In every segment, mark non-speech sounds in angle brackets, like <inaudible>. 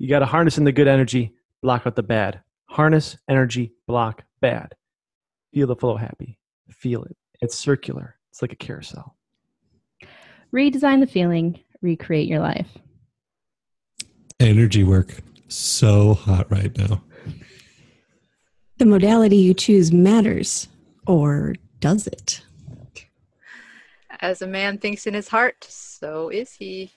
You got to harness in the good energy, block out the bad. Harness energy, block bad. Feel the flow happy. Feel it. It's circular. It's like a carousel. Redesign the feeling, recreate your life. Energy work. So hot right now. The modality you choose matters, or does it? As a man thinks in his heart, so is he.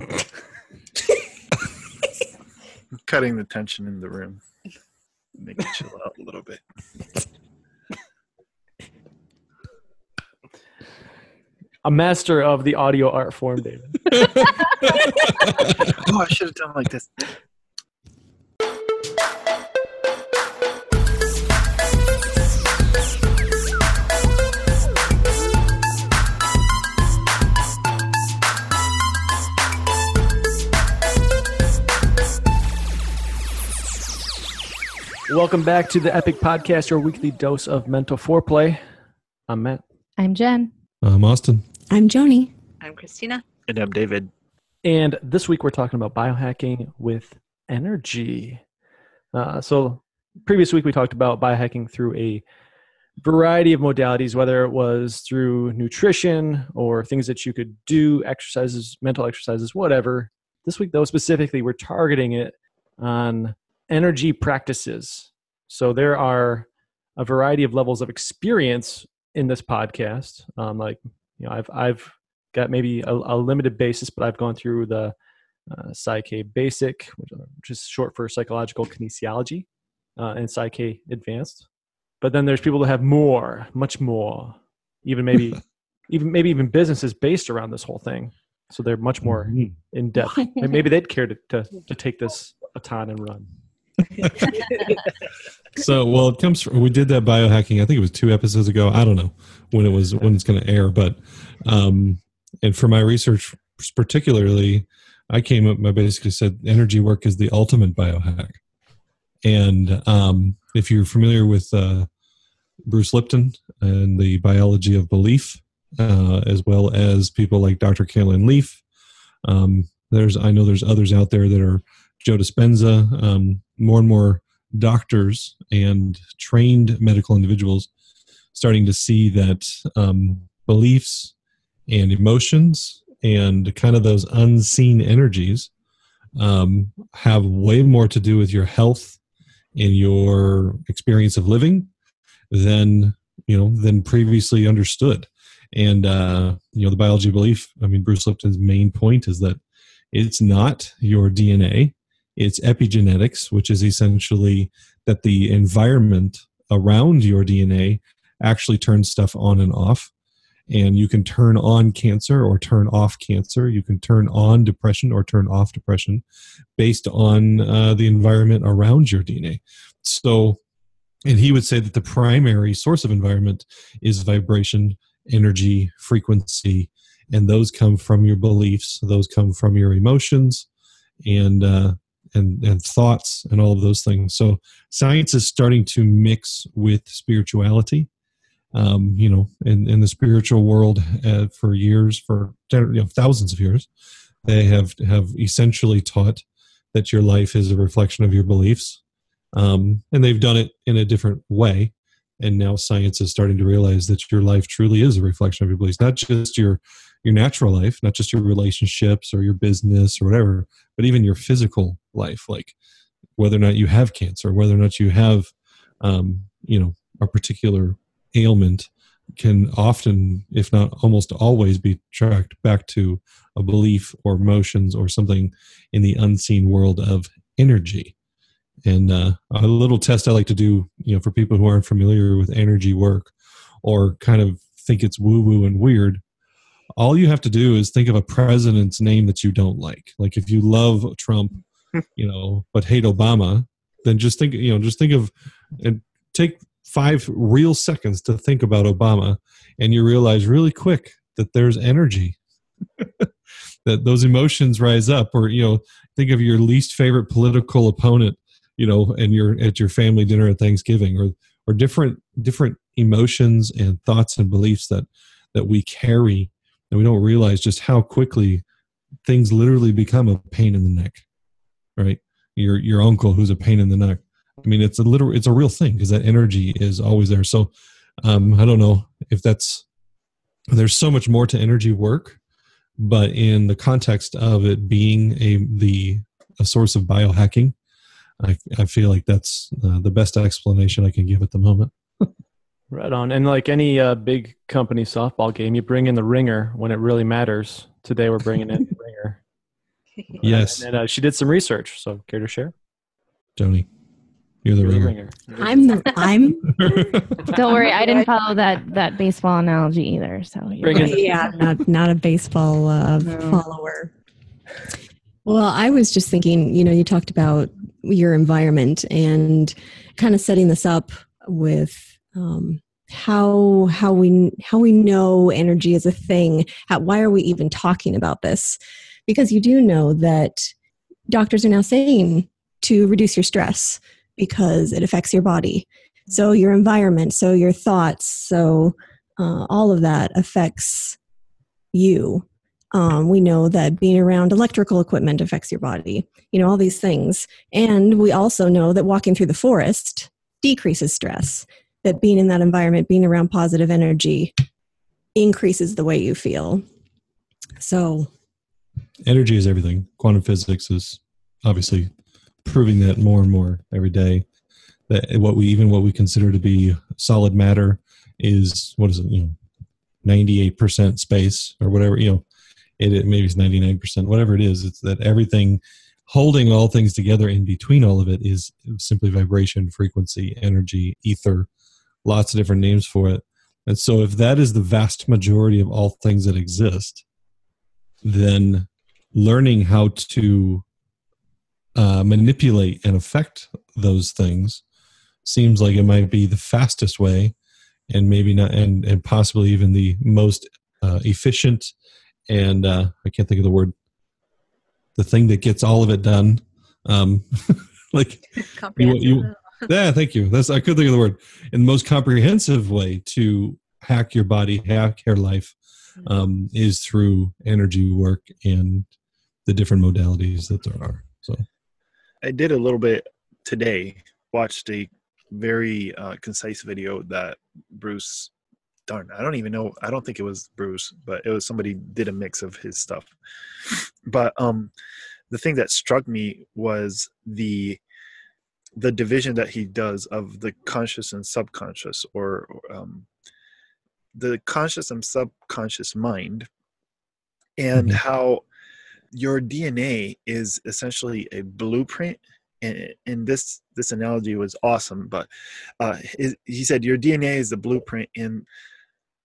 <laughs> Cutting the tension in the room. Make it chill out a little bit. A master of the audio art form, David. <laughs> oh, I should have done like this. Welcome back to the Epoch Podcast, your weekly dose of mental foreplay. I'm Matt. I'm Jen. I'm Austin. I'm Joanie. I'm Christina. And I'm David. And this week we're talking about biohacking with energy. Uh, so, previous week we talked about biohacking through a variety of modalities, whether it was through nutrition or things that you could do, exercises, mental exercises, whatever. This week, though, specifically, we're targeting it on energy practices. So, there are a variety of levels of experience in this podcast. Um, like, you know, I've I've got maybe a, a limited basis, but I've gone through the uh, Psych-K Basic, which, which, is short for Psychological Kinesiology, uh, and Psych-K Advanced. But then there's people that have more, much more, even maybe, <laughs> even maybe even businesses based around this whole thing. So they're much more Mhm. in depth. And maybe they'd care to, to, to take this <laughs> baton and run. So, well, it comes from, we did that biohacking, I think it was two episodes ago. I don't know when it was, when it's going to air, but, um, and for my research particularly, I came up, I basically said energy work is the ultimate biohack. And, um, if you're familiar with, uh, Bruce Lipton and the biology of belief, uh, as well as people like Dr. Caroline Leaf, um, there's, I know there's others out there that are Joe Dispenza, um, more and more doctors and trained medical individuals starting to see that um, beliefs and emotions and kind of those unseen energies um, have way more to do with your health and your experience of living than you know than previously understood. And uh, you know the biology of belief i mean bruce lipton's main point is that it's not your dna it's epigenetics, which is essentially that the environment around your DNA actually turns stuff on and off. And you can turn on cancer or turn off cancer. You can turn on depression or turn off depression based on uh, the environment around your DNA. So, and he would say that the primary source of environment is vibration, energy, frequency, and those come from your beliefs, those come from your emotions, and uh, and and thoughts and all of those things. So science is starting to mix with spirituality. Um, you know, in, in the spiritual world uh, for years, for you know, thousands of years, they have have essentially taught that your life is a reflection of your beliefs, um, and they've done it in a different way. And now science is starting to realize that your life truly is a reflection of your beliefs, not just your your natural life, not just your relationships or your business or whatever, but even your physical life, like whether or not you have cancer, whether or not you have, um, you know, a particular ailment can often, if not almost always, be tracked back to a belief or emotions or something in the unseen world of energy. And uh, a little test I like to do, you know, for people who aren't familiar with energy work or kind of think it's woo woo and weird, all you have to do is think of a president's name that you don't like. Like if you love Trump, <laughs> you know, but hate Obama, then just think, you know, just think of and take five real seconds to think about Obama, and you realize really quick that there's energy. <laughs> that those emotions rise up, or you know, think of your least favorite political opponent, you know, and you're at your family dinner at Thanksgiving, or or different different emotions and thoughts and beliefs that that we carry and we don't realize just how quickly things literally become a pain in the neck, right? Your your uncle who's a pain in the neck. I mean, it's a literal, it's a real thing because that energy is always there. So, um, I don't know if that's there's so much more to energy work, but in the context of it being a the a source of biohacking, I I feel like that's uh, the best explanation I can give at the moment. <laughs> Right on. And like any uh, big company softball game, you bring in the ringer when it really matters. Today we're bringing in the ringer. <laughs> Yes, And uh, she did some research, so care to share? Tony, you're the You're the ringer. ringer. I'm the I'm <laughs> Don't worry, I didn't follow that that baseball analogy either. So you're Bring right. yeah, not not a baseball uh, No. follower. Well, I was just thinking, you know, you talked about your environment and kind of setting this up with um, how how we how we know energy is a thing. How, why are we even talking about this? Because you do know that doctors are now saying to reduce your stress because it affects your body. So your environment, so your thoughts, so uh, all of that affects you. Um, we know that being around electrical equipment affects your body, you know, all these things. And we also know that walking through the forest decreases stress, that being in that environment, being around positive energy, increases the way you feel. So, energy is everything. Quantum physics is obviously proving that more and more every day. That what we even what we consider to be solid matter is what is it? You know, ninety eight percent space or whatever. You know, it, it maybe it's ninety nine percent. Whatever it is, it's that everything holding all things together in between all of it is simply vibration, frequency, energy, ether. Lots of different names for it. And so, if that is the vast majority of all things that exist, then learning how to uh, manipulate and affect those things seems like it might be the fastest way and maybe not and, and possibly even the most uh, efficient and uh, i can't think of the word the thing that gets all of it done um, <laughs> like Comprehensive. you- yeah thank you that's i could think of the word in the most comprehensive way to hack your body hack your life um, is through energy work and the different modalities that there are so I did a little bit today. Watched a very uh, concise video that Bruce. Darn, I don't even know. I don't think it was Bruce, but it was somebody did a mix of his stuff. <laughs> But um, the thing that struck me was the the division that he does of the conscious and subconscious, or um, the conscious and subconscious mind, and Mhm. how your DNA is essentially a blueprint. And, and this this analogy was awesome, but uh, he he said your DNA is the blueprint, and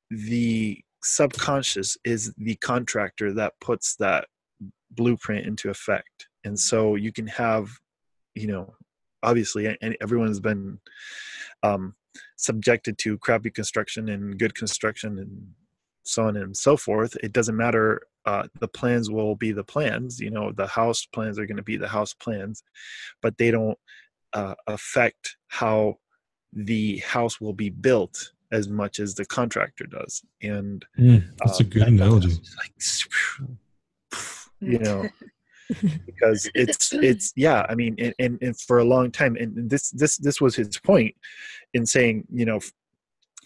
the subconscious is the contractor that puts that blueprint into effect. And so you can have, you know, obviously, and everyone's been um, subjected to crappy construction and good construction and so on and so forth. It doesn't matter. Uh, the plans will be the plans. You know, the house plans are going to be the house plans, but they don't uh, affect how the house will be built as much as the contractor does. And that's a um, good that- that analogy like, <laughs> you know, <laughs> because <laughs> it's it's <laughs> yeah. I mean, and, and, for a long time, and this this this was his point in saying, you know,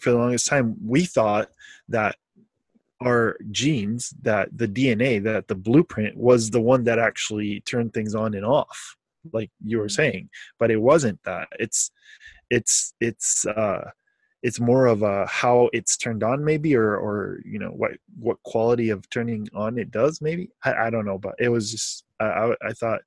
for the longest time, we thought that our genes, that the DNA, that the blueprint was the one that actually turned things on and off, like you were saying. But it wasn't that. It's it's it's uh it's more of a how it's turned on maybe or or you know what what quality of turning on it does maybe? I, I don't know but it was just I, I i thought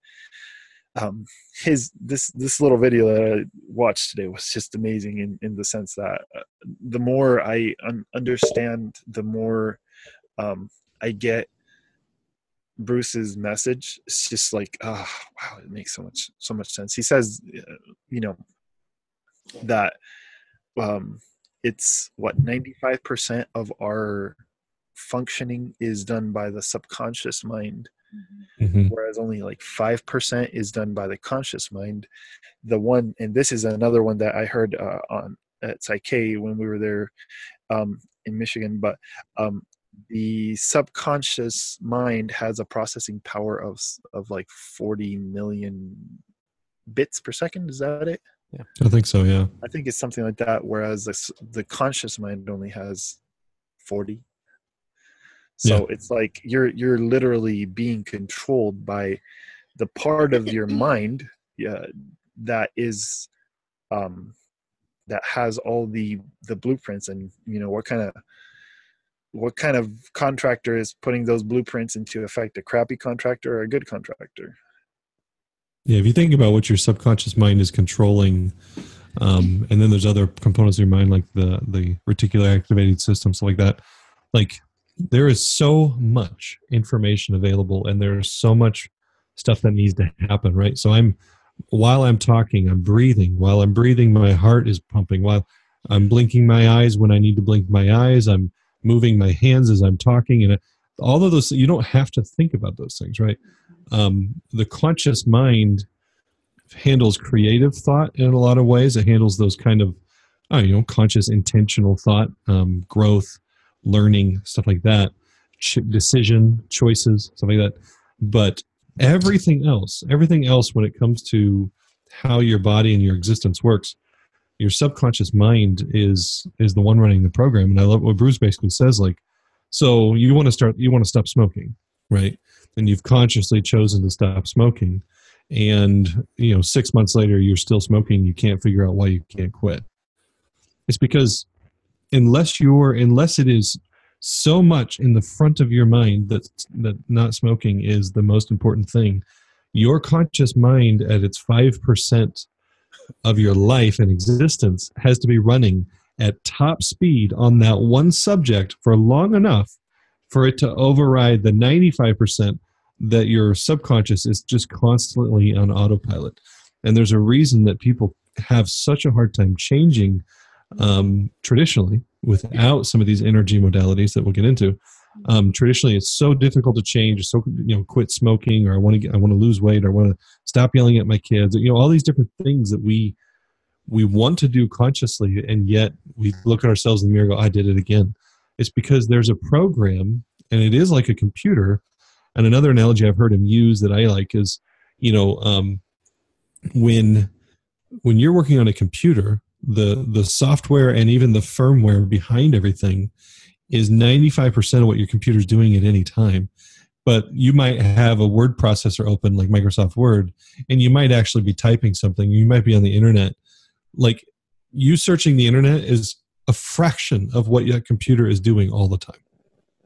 um his this this little video that i watched today was just amazing in in the sense that uh, the more i un- understand the more um i get bruce's message it's just like oh wow it makes so much so much sense. He says uh, you know that um, it's what 95% of our functioning is done by the subconscious mind Mhm. whereas only like 5% is done by the conscious mind. The one and this is another one that i heard uh, on at Psych-K when we were there um, in michigan but um, the subconscious mind has a processing power of of like 40 million bits per second. Is that it I think so. Yeah. i think it's something like that whereas the, the conscious mind only has 40 so it's like you're you're literally being controlled by the part of your <laughs> mind yeah, that is um that has all the the blueprints and you know what kind of what kind of contractor is putting those blueprints into effect a crappy contractor or a good contractor Yeah, if you think about what your subconscious mind is controlling, um, and then there's other components of your mind like the the reticular activating system, stuff like that. Like there is so much information available, and there's so much stuff that needs to happen, right? So I'm while I'm talking, I'm breathing. While I'm breathing, my heart is pumping. While I'm blinking my eyes when I need to blink my eyes, I'm moving my hands as I'm talking, and all of those. You don't have to think about those things, right? Um, the conscious mind handles creative thought in a lot of ways. It handles those kind of, you know, conscious, intentional thought, um, growth, learning, stuff like that, Ch- decision, choices, stuff like that. But everything else, everything else, when it comes to how your body and your existence works, your subconscious mind is is the one running the program. And I love what Bruce basically says, like, so you want to start, you want to stop smoking, right? And you've consciously chosen to stop smoking and you know 6 months later you're still smoking you can't figure out why you can't quit. It's because unless you're unless it is so much in the front of your mind that that not smoking is the most important thing your conscious mind at its 5% of your life and existence has to be running at top speed on that one subject for long enough for it to override the 95% that your subconscious is just constantly on autopilot. And there's a reason that people have such a hard time changing um, traditionally without some of these energy modalities that we'll get into. Um, traditionally, it's so difficult to change. So you know, quit smoking, or I want to I want to lose weight, or I want to stop yelling at my kids. You know, all these different things that we we want to do consciously, and yet we look at ourselves in the mirror, and go, "I did it again." It's because there's a program, and it is like a computer. And another analogy I've heard him use that I like is, you know, um, when when you're working on a computer, the the software and even the firmware behind everything is 95% of what your computer's doing at any time. But you might have a word processor open like Microsoft Word, and you might actually be typing something. You might be on the internet. Like you searching the internet is a fraction of what your computer is doing all the time.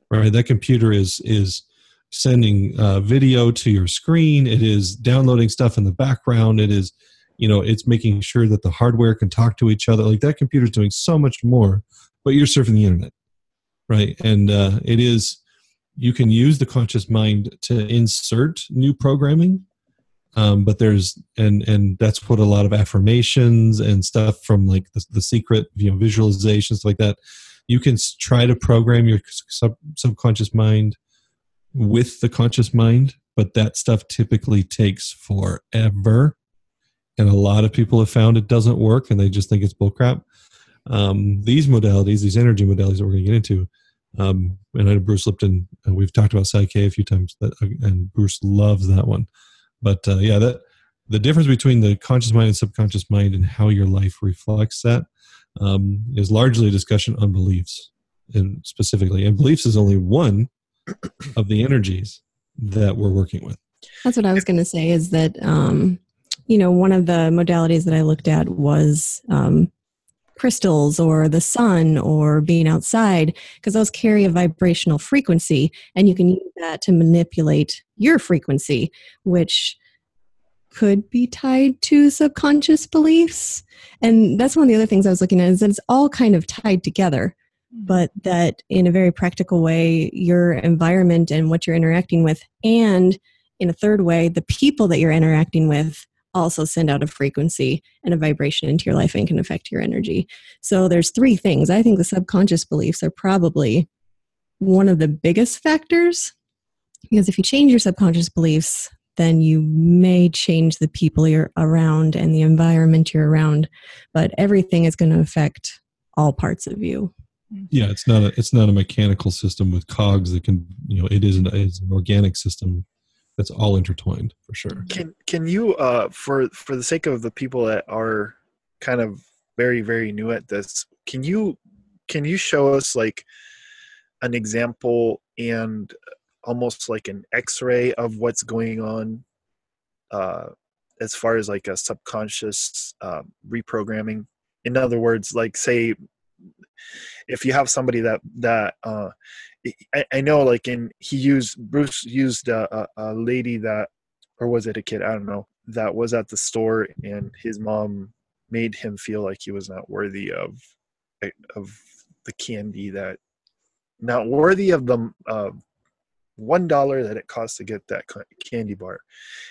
Right? That computer is is sending uh, video to your screen. It is downloading stuff in the background. It is, you know, it's making sure that the hardware can talk to each other. Like that computer's doing so much more, but you're surfing the internet, right? And uh, it is, you can use the conscious mind to insert new programming. Um, but there's and and that's what a lot of affirmations and stuff from like the, the secret you know visualizations like that you can try to program your sub, subconscious mind with the conscious mind, but that stuff typically takes forever. And a lot of people have found it doesn't work and they just think it's bullcrap. Um, these modalities, these energy modalities that we're going to get into, um, and I know Bruce Lipton, uh, we've talked about Psych-K a few times, that, uh, and Bruce loves that one. But uh, yeah, that the difference between the conscious mind and subconscious mind and how your life reflects that um, is largely a discussion on beliefs, and specifically, and beliefs is only one of the energies that we're working with. That's what I was going to say is that, um, you know, one of the modalities that I looked at was um, crystals or the sun or being outside, because those carry a vibrational frequency, and you can use that to manipulate your frequency, which could be tied to subconscious beliefs. And that's one of the other things I was looking at is that it's all kind of tied together mm-hmm. but that in a very practical way, your environment and what you're interacting with, and in a third way, the people that you're interacting with also send out a frequency and a vibration into your life and can affect your energy. So there's three things. I think the subconscious beliefs are probably one of the biggest factors because if you change your subconscious beliefs, then you may change the people you're around and the environment you're around, but everything is going to affect all parts of you yeah it's not a it's not a mechanical system with cogs that can you know it is an, it's an organic system that's all intertwined for sure. Can can you uh for for the sake of the people that are kind of very very new at this, can you can you show us like an example and almost like an x-ray of what's going on uh as far as like a subconscious uh, reprogramming? In other words like say if you have somebody that that uh I, I know like in he used bruce used a, a, a lady that or was it a kid? I don't know that was at the store and his mom made him feel like he was not worthy of of the candy that not worthy of the uh, one dollar that it costs to get that candy bar.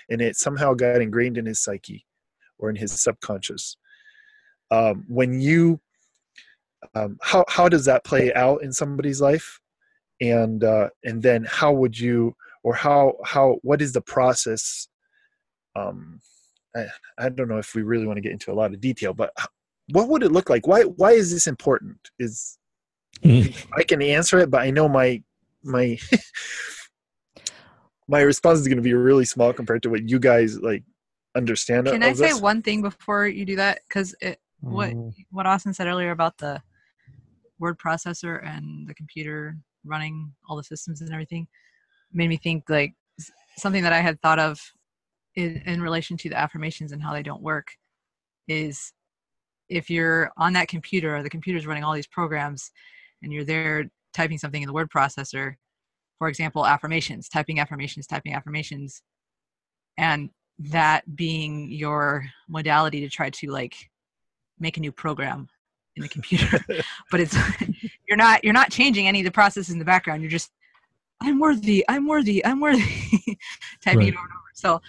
And it somehow got ingrained in his psyche or in his subconscious. Um, when you um, how how does that play out in somebody's life? And uh, and then how would you or how how what is the process? Um I, I don't know if we really want to get into a lot of detail but what would it look like? Why why is this important? Is <laughs> i can answer it but i know my my <laughs> my response is going to be really small compared to what you guys like understand Can of I say one thing before you do that? Because it what Mm. what Austin said earlier about the word processor and the computer running all the systems and everything made me think like something that I had thought of in, in relation to the affirmations and how they don't work is if you're on that computer or the computer's running all these programs and you're there typing something in the word processor for example affirmations typing affirmations typing affirmations and that being your modality to try to like make a new program in the computer <laughs> but it's <laughs> you're not you're not changing any of the processes in the background you're just i'm worthy i'm worthy i'm worthy <laughs> typing Right. it over and over so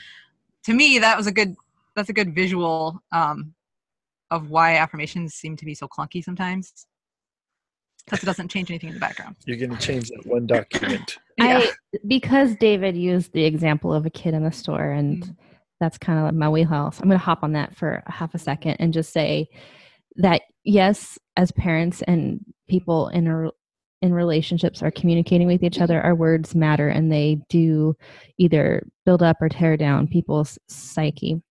to me that was a good that's a good visual um, of why affirmations seem to be so clunky sometimes because it doesn't change anything in the background you're going to change that one document I because David used the example of a kid in the store, and Mhm. that's kind of like my wheelhouse. I'm going to hop on that for a half a second and just say that yes, as parents and people in a in relationships are communicating with each other, our words matter, and they do either build up or tear down people's psyche.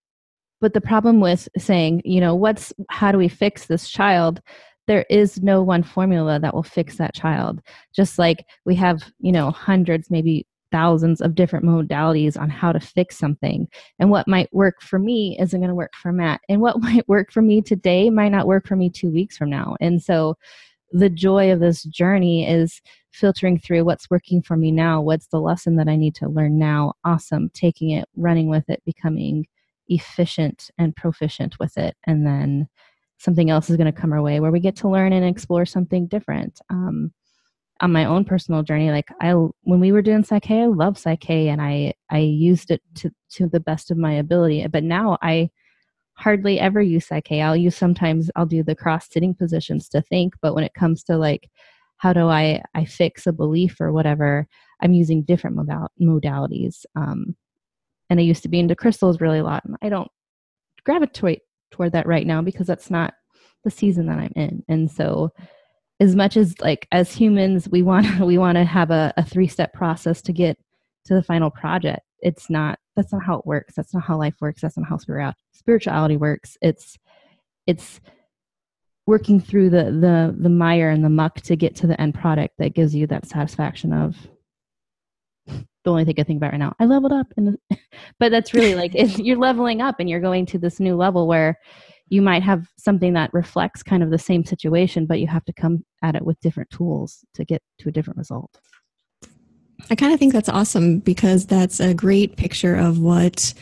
But the problem with saying, you know, what's how do we fix this child? There is no one formula that will fix that child just like we have you know hundreds maybe thousands of different modalities on how to fix something. And what might work for me isn't going to work for matt. And what <laughs> might work for me today might not work for me two weeks from now. And so the joy of this journey is filtering through what's working for me now what's the lesson that i need to learn now awesome taking it running with it becoming efficient and proficient with it. And then something else is going to come our way where we get to learn and explore something different. Um, on my own personal journey like i when we were doing Psych-K i love Psych-K and i i used it to to the best of my ability but now i hardly ever use Psych-K. I'll use sometimes i'll do the cross sitting positions to think but when it comes to like how do i i fix a belief or whatever i'm using different modal- modalities um and i used to be into crystals really a lot and i don't gravitate toward that right now because that's not the season that i'm in and so as much as like as humans we want <laughs> we want to have a, a three step process to get to the final project. It's not that's not how it works. That's not how life works. That's not how spirituality works. It's it's working through the the the mire and the muck to get to the end product that gives you that satisfaction of <laughs> the only thing I think about right now. I leveled up, and <laughs> but that's really like you're leveling up and you're going to this new level where you might have something that reflects kind of the same situation, but you have to come at it with different tools to get to a different result. I kind of think that's awesome because that's a great picture of what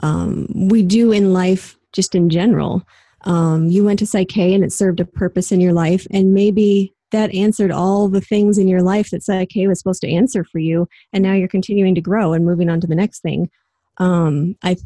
um, we do in life just in general. Um, you went to Psych-K and it served a purpose in your life, and maybe that answered all the things in your life that Psych-K was supposed to answer for you, and now you're continuing to grow and moving on to the next thing. Um, I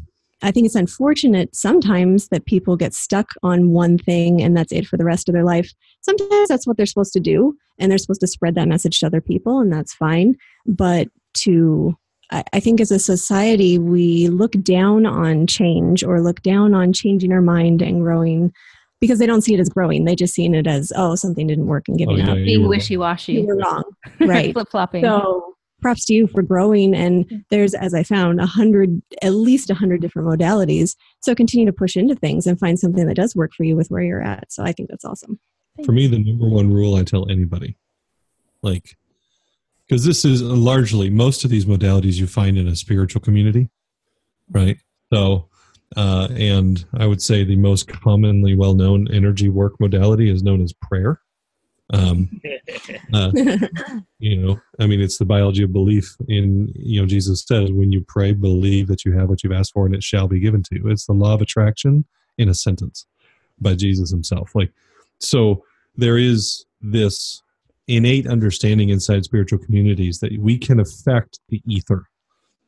I think it's unfortunate sometimes that people get stuck on one thing and that's it for the rest of their life. Sometimes that's what they're supposed to do, and they're supposed to spread that message to other people, and that's fine. But to I I think as a society, we look down on change or look down on changing our mind and growing because they don't see it as growing. They just seen it as oh something didn't work and giving Oh, yeah, up. Being wishy washy. You were wrong, <laughs> right? Flip flopping. So props to you for growing. And there's, as I found, a hundred, at least a hundred different modalities. So continue to push into things and find something that does work for you with where you're at. So I think that's awesome. for me the number one rule i tell anybody like because this is largely most of these modalities you find in a spiritual community right so uh, and i would say the most commonly well-known energy work modality is known as prayer um, <laughs> uh, you know i mean it's the biology of belief in you know jesus says when you pray believe that you have what you've asked for and it shall be given to you. It's the law of attraction in a sentence by jesus himself. Like so there is this innate understanding inside spiritual communities that we can affect the ether.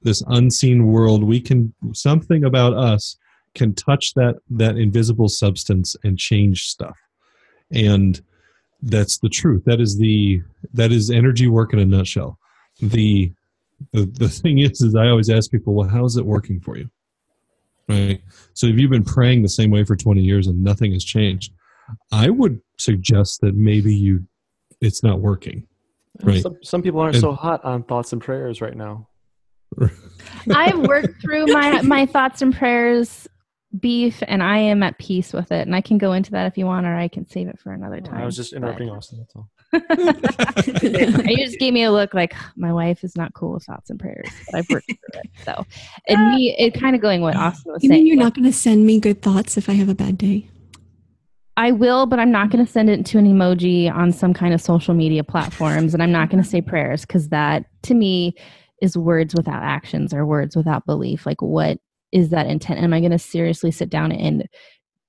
This unseen world we can something about us can touch that that invisible substance and change stuff. And that's the truth. That is the that is energy work in a nutshell. The the, the thing is is i always ask people well how's it working for you? Right? So if you've been praying the same way for 20 years and nothing has changed i would suggest that maybe you it's not working. Right? Some, some people aren't And- so hot on thoughts and prayers right now. I've worked through my my thoughts and prayers beef and I am at peace with it. And I can go into that if you want, or I can save it for another time. I was just but- interrupting Austin. That's all. <laughs> <laughs> and you just gave me a look like my wife is not cool with thoughts and prayers, but I've worked through it. So, and uh, me, it kind of going what Austin was You saying. mean you're like, not going to send me good thoughts if I have a bad day? I will, but I'm not going to send it to an emoji on some kind of social media platforms, and I'm not going to say prayers because that, to me, is words without actions or words without belief. Like, what is that intent? Am I going to seriously sit down and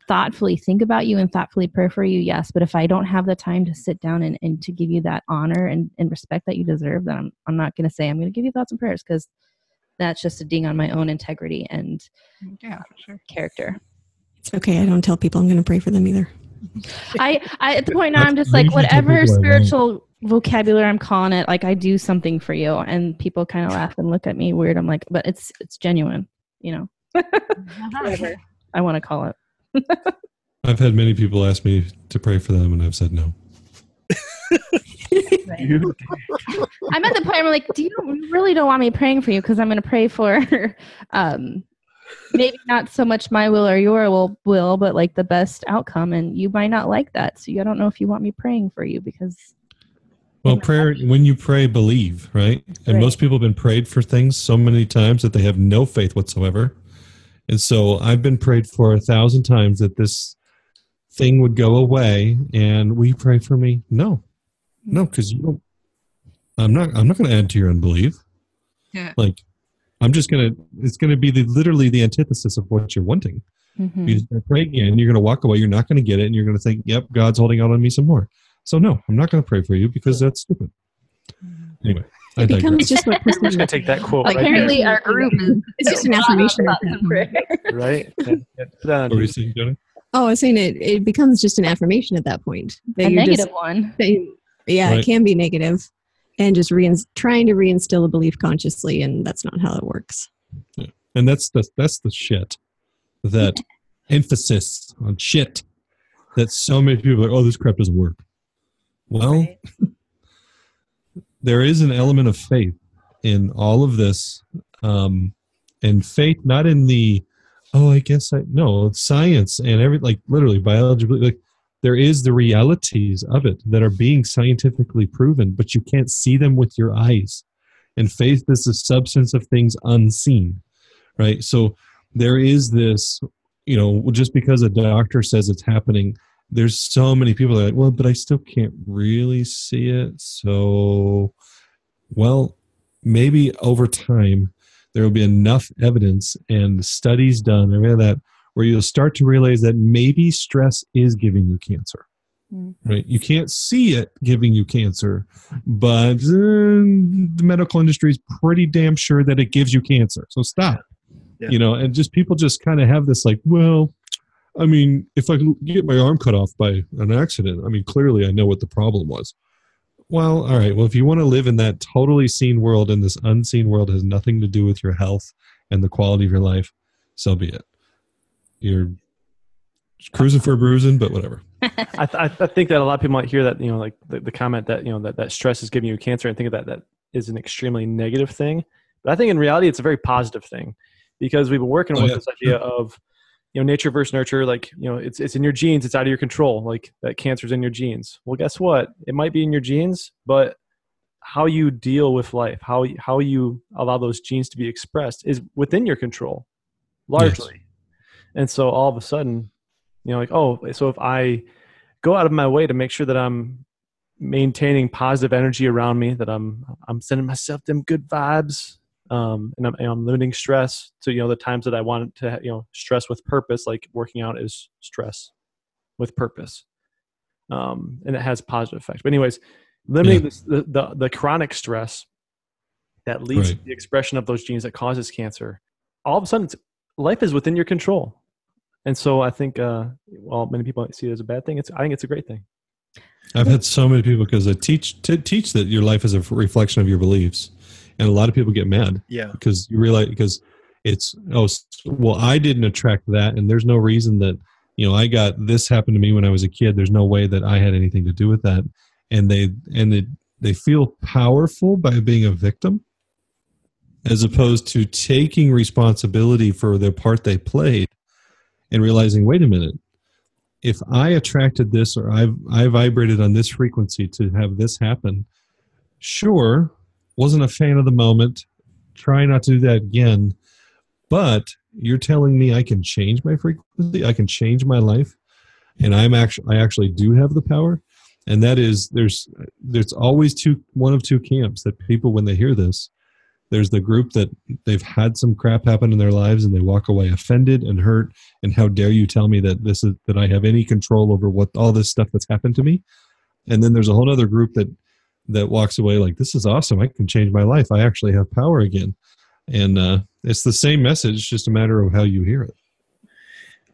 thoughtfully think about you and thoughtfully pray for you? Yes, but if I don't have the time to sit down and, and to give you that honor and, and respect that you deserve, then I'm I'm not going to say I'm going to give you thoughts and prayers because that's just a ding on my own integrity and Yeah, sure. character. It's okay. I don't tell people I'm going to pray for them either. I, I at the point now I'm just like reason I tell whatever people I spiritual vocabulary I'm calling it, like I do something for you, and people kind of laugh and look at me weird. I'm like, but it's it's genuine, you know. <laughs> Whatever I want to call it. <laughs> i've had many people ask me to pray for them and i've said no <laughs> I'm at the point where I'm like, do you you really don't want me praying for you because I'm going to pray for, um, maybe not so much my will or your will, will, but like the best outcome, and you might not like that. So I don't know if you want me praying for you because Well, prayer, when you pray, believe, right? And Right. most people have been prayed for things so many times that they have no faith whatsoever. And so I've been prayed for a thousand times that this thing would go away. And will you pray for me? No, no, because you don't. I'm not. I'm not going to add to your unbelief. Yeah. Like, I'm just gonna. It's going to be the literally the antithesis of what you're wanting. Mhm. You're to pray again. You're going to walk away. You're not going to get it, and you're going to think, "Yep, God's holding out on me some more." So no, I'm not going to pray for you because that's stupid. Mm-hmm. Anyway, I It digress. becomes just <laughs> what I'm just gonna take that quote right apparently there, our group is <laughs> It's just an affirmation at that point. right? And- and put that on What were you saying, Jenny? Oh, I was saying it, it becomes just an affirmation at that point. That a you're negative just one. saying- yeah, Right. it can be negative and just reins trying to reinstill a belief consciously, and that's not how it works. And that's the that's the shit. That emphasis on shit. That so many people are like, oh, this crap doesn't work. Well, <laughs> there is an element of faith in all of this, um, and faith not in the oh, I guess I no science and every like literally biology. Like there is the realities of it that are being scientifically proven, but you can't see them with your eyes. And faith is the substance of things unseen right so there is this you know just because a doctor says it's happening there's so many people that are like well but i still can't really see it so well maybe over time there will be enough evidence and studies done and all that where you'll start to realize that maybe stress is giving you cancer Mm. right you can't see it giving you cancer but uh, the medical industry is pretty damn sure that it gives you cancer so stop Yeah. you know and just people just kind of have this like well i mean if i get my arm cut off by an accident i mean clearly i know what the problem was. Well all right. Well if you want to live in that totally seen world and this unseen world has nothing to do with your health and the quality of your life so be it. You're cruising for a bruising, but whatever. <laughs> I, th- I think that a lot of people might hear that you know like the, the comment that you know that, that stress is giving you cancer and think of that that is an extremely negative thing. But i think in reality it's a very positive thing because we've been working Oh, with yeah. this idea of you know nature versus nurture like you know it's it's in your genes it's out of your control like that cancer's in your genes. Well guess what? It might be in your genes but how you deal with life how you- how you allow those genes to be expressed is within your control largely. And so all of a sudden you know like oh so if i go out of my way to make sure that i'm maintaining positive energy around me that i'm i'm sending myself them good vibes um, and, I'm, and I'm limiting stress to you know the times that i want to you know stress with purpose like working out is stress with purpose. Um, and it has positive effects. But anyways limiting Yeah. this, the, the the chronic stress that leads Right. to the expression of those genes that causes cancer all of a sudden it's, life is within your control. And so i think uh well many people see it as a bad thing it's i think it's a great thing. I've had so many people because I teach to teach that your life is a reflection of your beliefs, and a lot of people get mad Yeah. because you realize because it's oh well I didn't attract that, and there's no reason that you know I got this happened to me when I was a kid. There's no way that I had anything to do with that, and they and they, they feel powerful by being a victim, as opposed to taking responsibility for the part they played, and realizing wait a minute if I attracted this or I've I vibrated on this frequency to have this happen, sure, wasn't a fan of the moment. Try not to do that again. But you're telling me I can change my frequency, I can change my life, and I'm actually I actually do have the power. And that is there's there's always two one of two camps that people when they hear this, there's the group that they've had some crap happen in their lives and they walk away offended and hurt and how dare you tell me that this is that I have any control over what all this stuff that's happened to me and then there's a whole other group that that walks away like this is awesome I can change my life I actually have power again and uh, it's the same message just a matter of how you hear it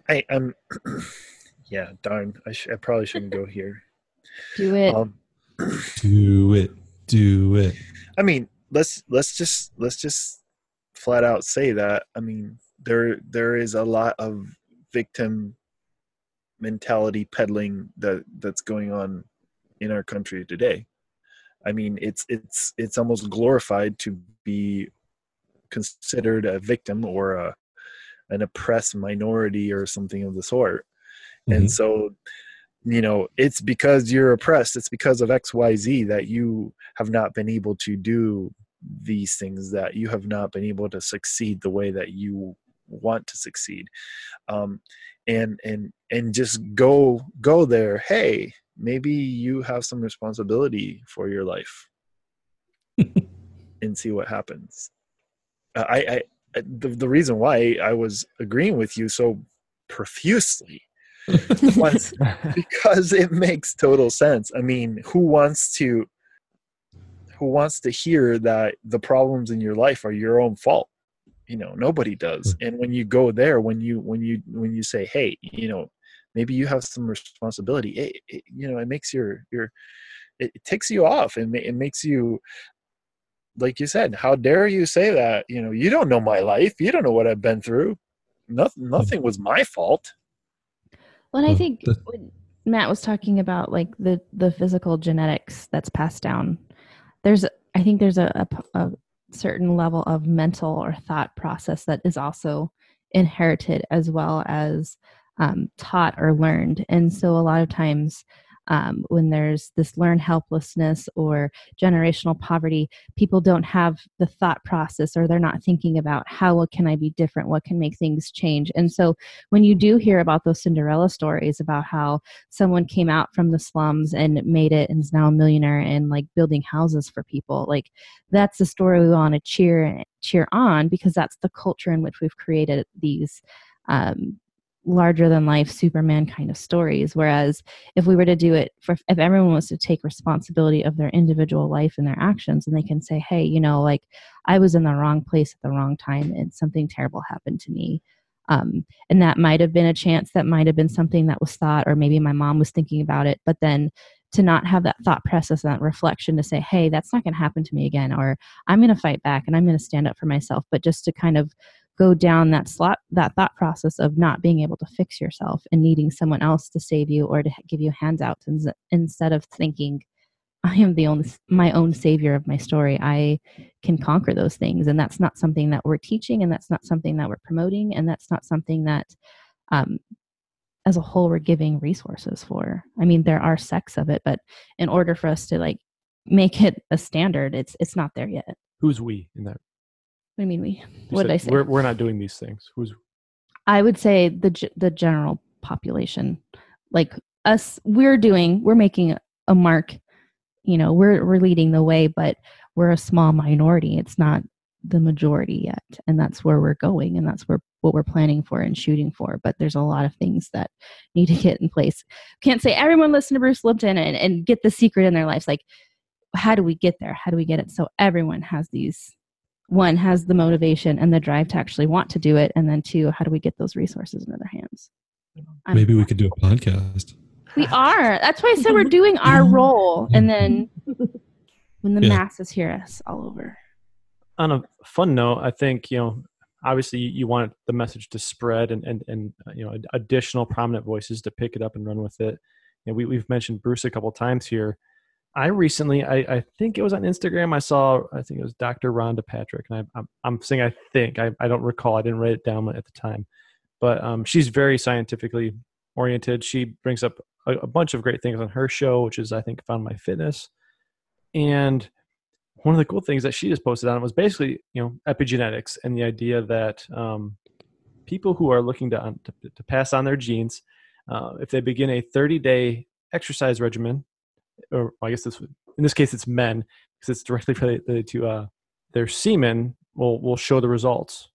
I am. <clears throat> yeah. Darn. I, sh- I probably shouldn't go here. Do it. Um, <clears throat> do it do it I mean, let's let's just let's just flat out say that. I mean, there there is a lot of victim mentality peddling that that's going on in our country today. I mean, it's it's it's almost glorified to be considered a victim or a an oppressed minority or something of the sort. And Mhm. so, you know, it's because you're oppressed, it's because of XYZ that you have not been able to do these things, that you have not been able to succeed the way that you want to succeed. Um, and and and just go go there. Hey, maybe you have some responsibility for your life <laughs> and see what happens. I, I I- the, the reason why I was agreeing with you so profusely <laughs> was because it makes total sense. I mean, who wants to who wants to hear that the problems in your life are your own fault? You know, nobody does. Hmm. And when you go there, when you when you when you say, "Hey, you know, maybe you have some responsibility," it, it, you know, it makes your your it, it takes you off and it makes you like you said how dare you say that you know you don't know my life. You don't know what i've been through. Nothing nothing was my fault. Well, I think when Matt was talking about like the the physical genetics that's passed down. There's, I think there's a a certain level of mental or thought process that is also inherited as well as um, taught or learned. And so a lot of times. Um, when there's this learned helplessness or generational poverty, people don't have the thought process or they're not thinking about how can I be different? What can make things change? And so when you do hear about those Cinderella stories about how someone came out from the slums and made it and is now a millionaire and like building houses for people, like that's the story we want to cheer cheer on because that's the culture in which we've created these um, larger than life Superman kind of stories. Whereas if we were to do it for if everyone was to take responsibility of their individual life and their actions and they can say, hey, you know, like I was in the wrong place at the wrong time and something terrible happened to me. Um, and that might have been a chance that might have been something that was thought or maybe my mom was thinking about it but then to not have that thought process that reflection to say hey that's not going to happen to me again or i'm going to fight back and i'm going to stand up for myself but just to kind of go down that slot that thought process of not being able to fix yourself and needing someone else to save you or to give you handouts instead of thinking I am the only my own savior of my story. I can conquer those things, and that's not something that we're teaching, and that's not something that we're promoting, and that's not something that, um, as a whole, we're giving resources for. I mean, there are sects of it, but in order for us to like make it a standard, it's it's not there yet. Who's we in that? What do you mean we? What did I say? We're we're not doing these things. Who's I would say the the general population, like us, we're doing, we're making a mark you know we're we're leading the way but we're a small minority it's not the majority yet and that's where we're going and that's where what we're planning for and shooting for but there's a lot of things that <laughs> need to get in place can't say everyone listen to bruce lipton and, and get the secret in their lives like how do we get there how do we get it so everyone has these one has the motivation and the drive to actually want to do it and then two how do we get those resources into their hands I'm- Maybe we could do a podcast. we are. That's why I said we're doing our <laughs> role, and then when the Yeah. masses hear us all over. on a fun note, I think you know, obviously you, you want the message to spread and and and uh, you know additional prominent voices to pick it up and run with it. You know, we we've mentioned Bruce a couple times here. I recently, I, I think it was on Instagram. I saw, I think it was Dr. Rhonda Patrick, and I, I'm I'm saying I think I, I don't recall. I didn't write it down at the time, but um, she's very scientifically oriented. She brings up a, a bunch of great things on her show, which is I think Found My Fitness, and one of the cool things that she just posted on it was basically you know epigenetics and the idea that um, people who are looking to, to to pass on their genes, uh, if they begin a 30 day exercise regimen, or I guess this in this case it's men because it's directly related to uh, their semen will will show the results,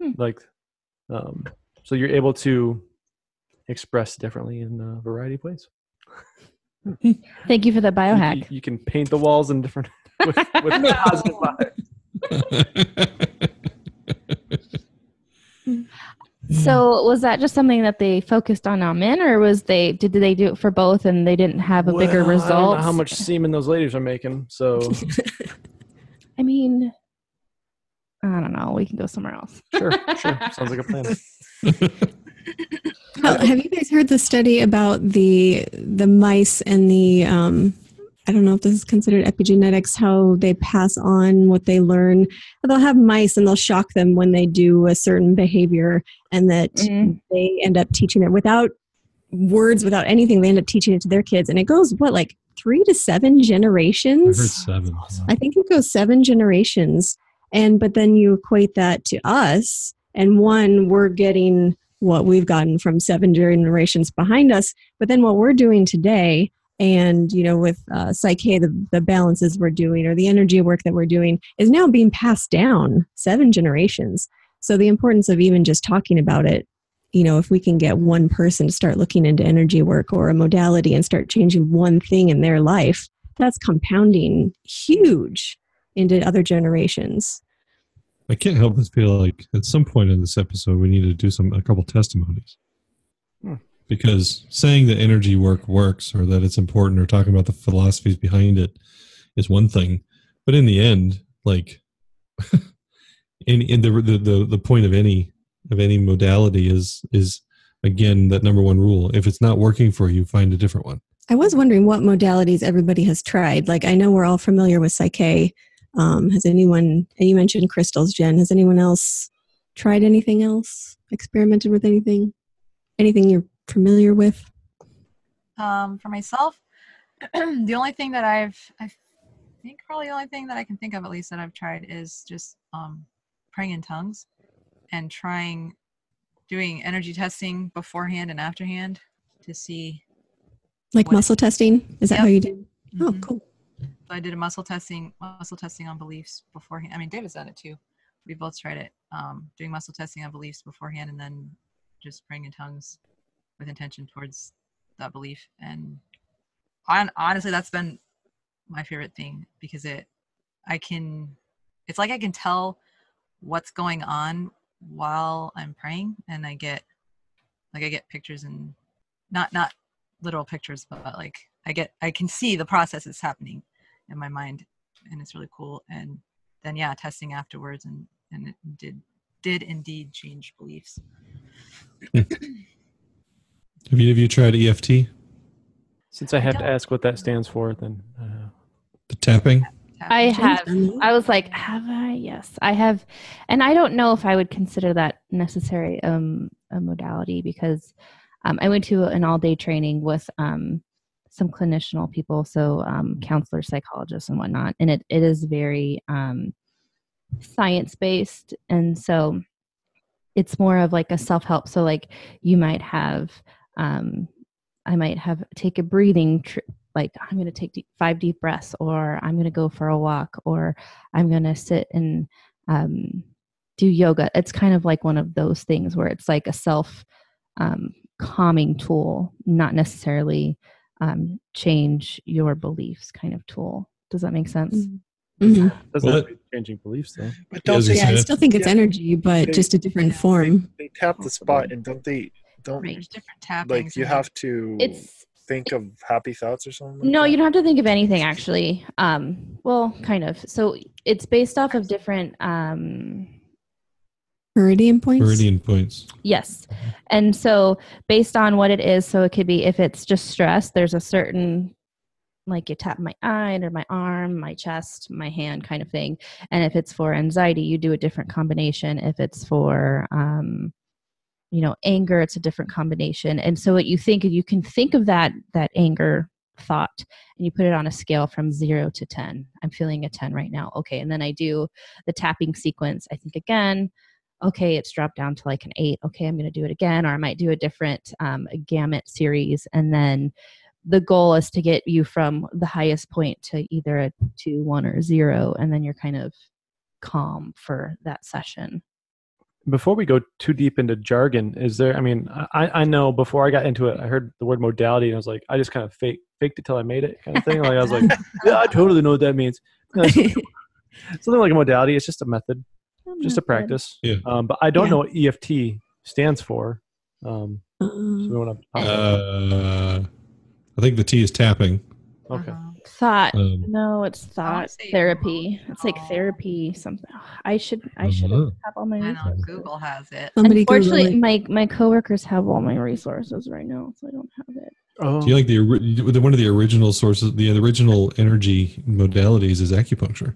Hmm. like um, so you're able to express differently in a variety of ways. <laughs> Thank you for the biohack. You, you can paint the walls in different <laughs> with, with <laughs> positive vibes. So was that just something that they focused on on men, or was they did they do it for both and they didn't have a bigger Well, I don't result? know how much semen those ladies are making. So <laughs> I mean, I don't know. We can go somewhere else. sure, sure, <laughs> sounds like a plan. <laughs> How- have you guys heard the study about the the mice and the um, I don't know if this is considered epigenetics, how they pass on what they learn. They'll have mice and they'll shock them when they do a certain behavior, and that Mhm. they end up teaching it without words, without anything. They end up teaching it to their kids, and it goes what like three to seven I heard generations. seven. I think it goes seven generations. And but then you equate that to us, and one, we're getting what we've gotten from seven generations behind us. But then what we're doing today, and you know, with uh, Psych-K, the, the balances we're doing or the energy work that we're doing is now being passed down seven generations. So the importance of even just talking about it, you know, if we can get one person to start looking into energy work or a modality and start changing one thing in their life, that's compounding huge into other generations. I can't help but feel like at some point in this episode we need to do some a couple testimonies. Because saying that energy work works or that it's important or talking about the philosophies behind it is one thing, but in the end, like <laughs> in in the the the, the point of any of any modality is is again that number one rule. If it's not working for you, find a different one. I was wondering what modalities everybody has tried. Like, I know we're all familiar with Psych-K. Um, has anyone, you mentioned crystals, Jen, has anyone else tried anything else? Experimented with anything? Anything you're familiar with? Um, for myself, <clears throat> the only thing that I've, I think probably the only thing that I can think of at least that I've tried is just um, praying in tongues and trying doing energy testing beforehand and afterhand to see. Like What- muscle testing? Is that Yep. how you did? Oh, Mhm. cool. So I did a muscle testing, muscle testing on beliefs beforehand. I mean, David's done it too. We both tried it, um, doing muscle testing on beliefs beforehand, and then just praying in tongues with intention towards that belief. And hon- honestly, that's been my favorite thing because it, I can, it's like I can tell what's going on while I'm praying, and I get, like, I get pictures and not not literal pictures, but like I get, I can see the process is happening in my mind and it's really cool and then yeah testing afterwards and and it did did indeed change beliefs. <clears throat> Have you, have you tried EFT? Since I have to ask what that stands for, then uh, The tapping? I have. I was like, have I? Yes, I have. And I don't know if I would consider that necessary um, a modality because um, I went to an all day training with um, some clinicianal people, so um, counselors, psychologists, and whatnot. And it, it is very um, science based. And so it's more of like a self help. So, like, you might have, um, I might have take a breathing tr- like I'm going to take deep, five deep breaths, or I'm going to go for a walk, or I'm going to sit and um, do yoga. It's kind of like one of those things where it's like a self um, calming tool, not necessarily um, change your beliefs kind of tool. Does that make sense? Mhm. doesn't Well, have changing beliefs though. But Yeah, I don't was they, Yeah, I still think it's Yeah. energy, but They- just a different form. they tap the spot and don't they don't Right. There's different tappings. like you have to It's think of happy thoughts or something? like No, that? you don't have to think of anything actually. Um, well, kind of. So it's based off of different. Um, Meridian points. Meridian points. yes, and so based on what it is, so it could be if it's just stress. There's a certain like you tap my eye or my arm, my chest, my hand, kind of thing. And if it's for anxiety, you do a different combination. If it's for um, you know anger, it's a different combination. And so what you think you can think of that that anger thought and you put it on a scale from zero to 10. I'm feeling a 10 right now. Okay. And then I do the tapping sequence. I think again, okay, it's dropped down to like an eight. Okay, I'm going to do it again. Or I might do a different um, gamut series. And then the goal is to get you from the highest point to either a two, one, or zero. And then you're kind of calm for that session. Before we go too deep into jargon, is there? I mean, I, I know before I got into it, I heard the word modality, and I was like, I just kind of fake faked it till I made it, kind of thing. Like I was like, <laughs> yeah, I totally know what that means. No, it's something <laughs> like a modality. It's just a method, just a practice. Yeah. Um, but I don't Yeah. know what EFT stands for. Um, so we want to. Uh, I think the T is tapping. okay. Thought. Um, No, it's thought say- therapy. It's like Oh. therapy something. I should I should Uh-huh. have all my I know resources. Google has it. Somebody Unfortunately, it. my my coworkers have all my resources right now, so I don't have it. Oh, Do you like the the- one of the original sources? The original energy modalities is acupuncture,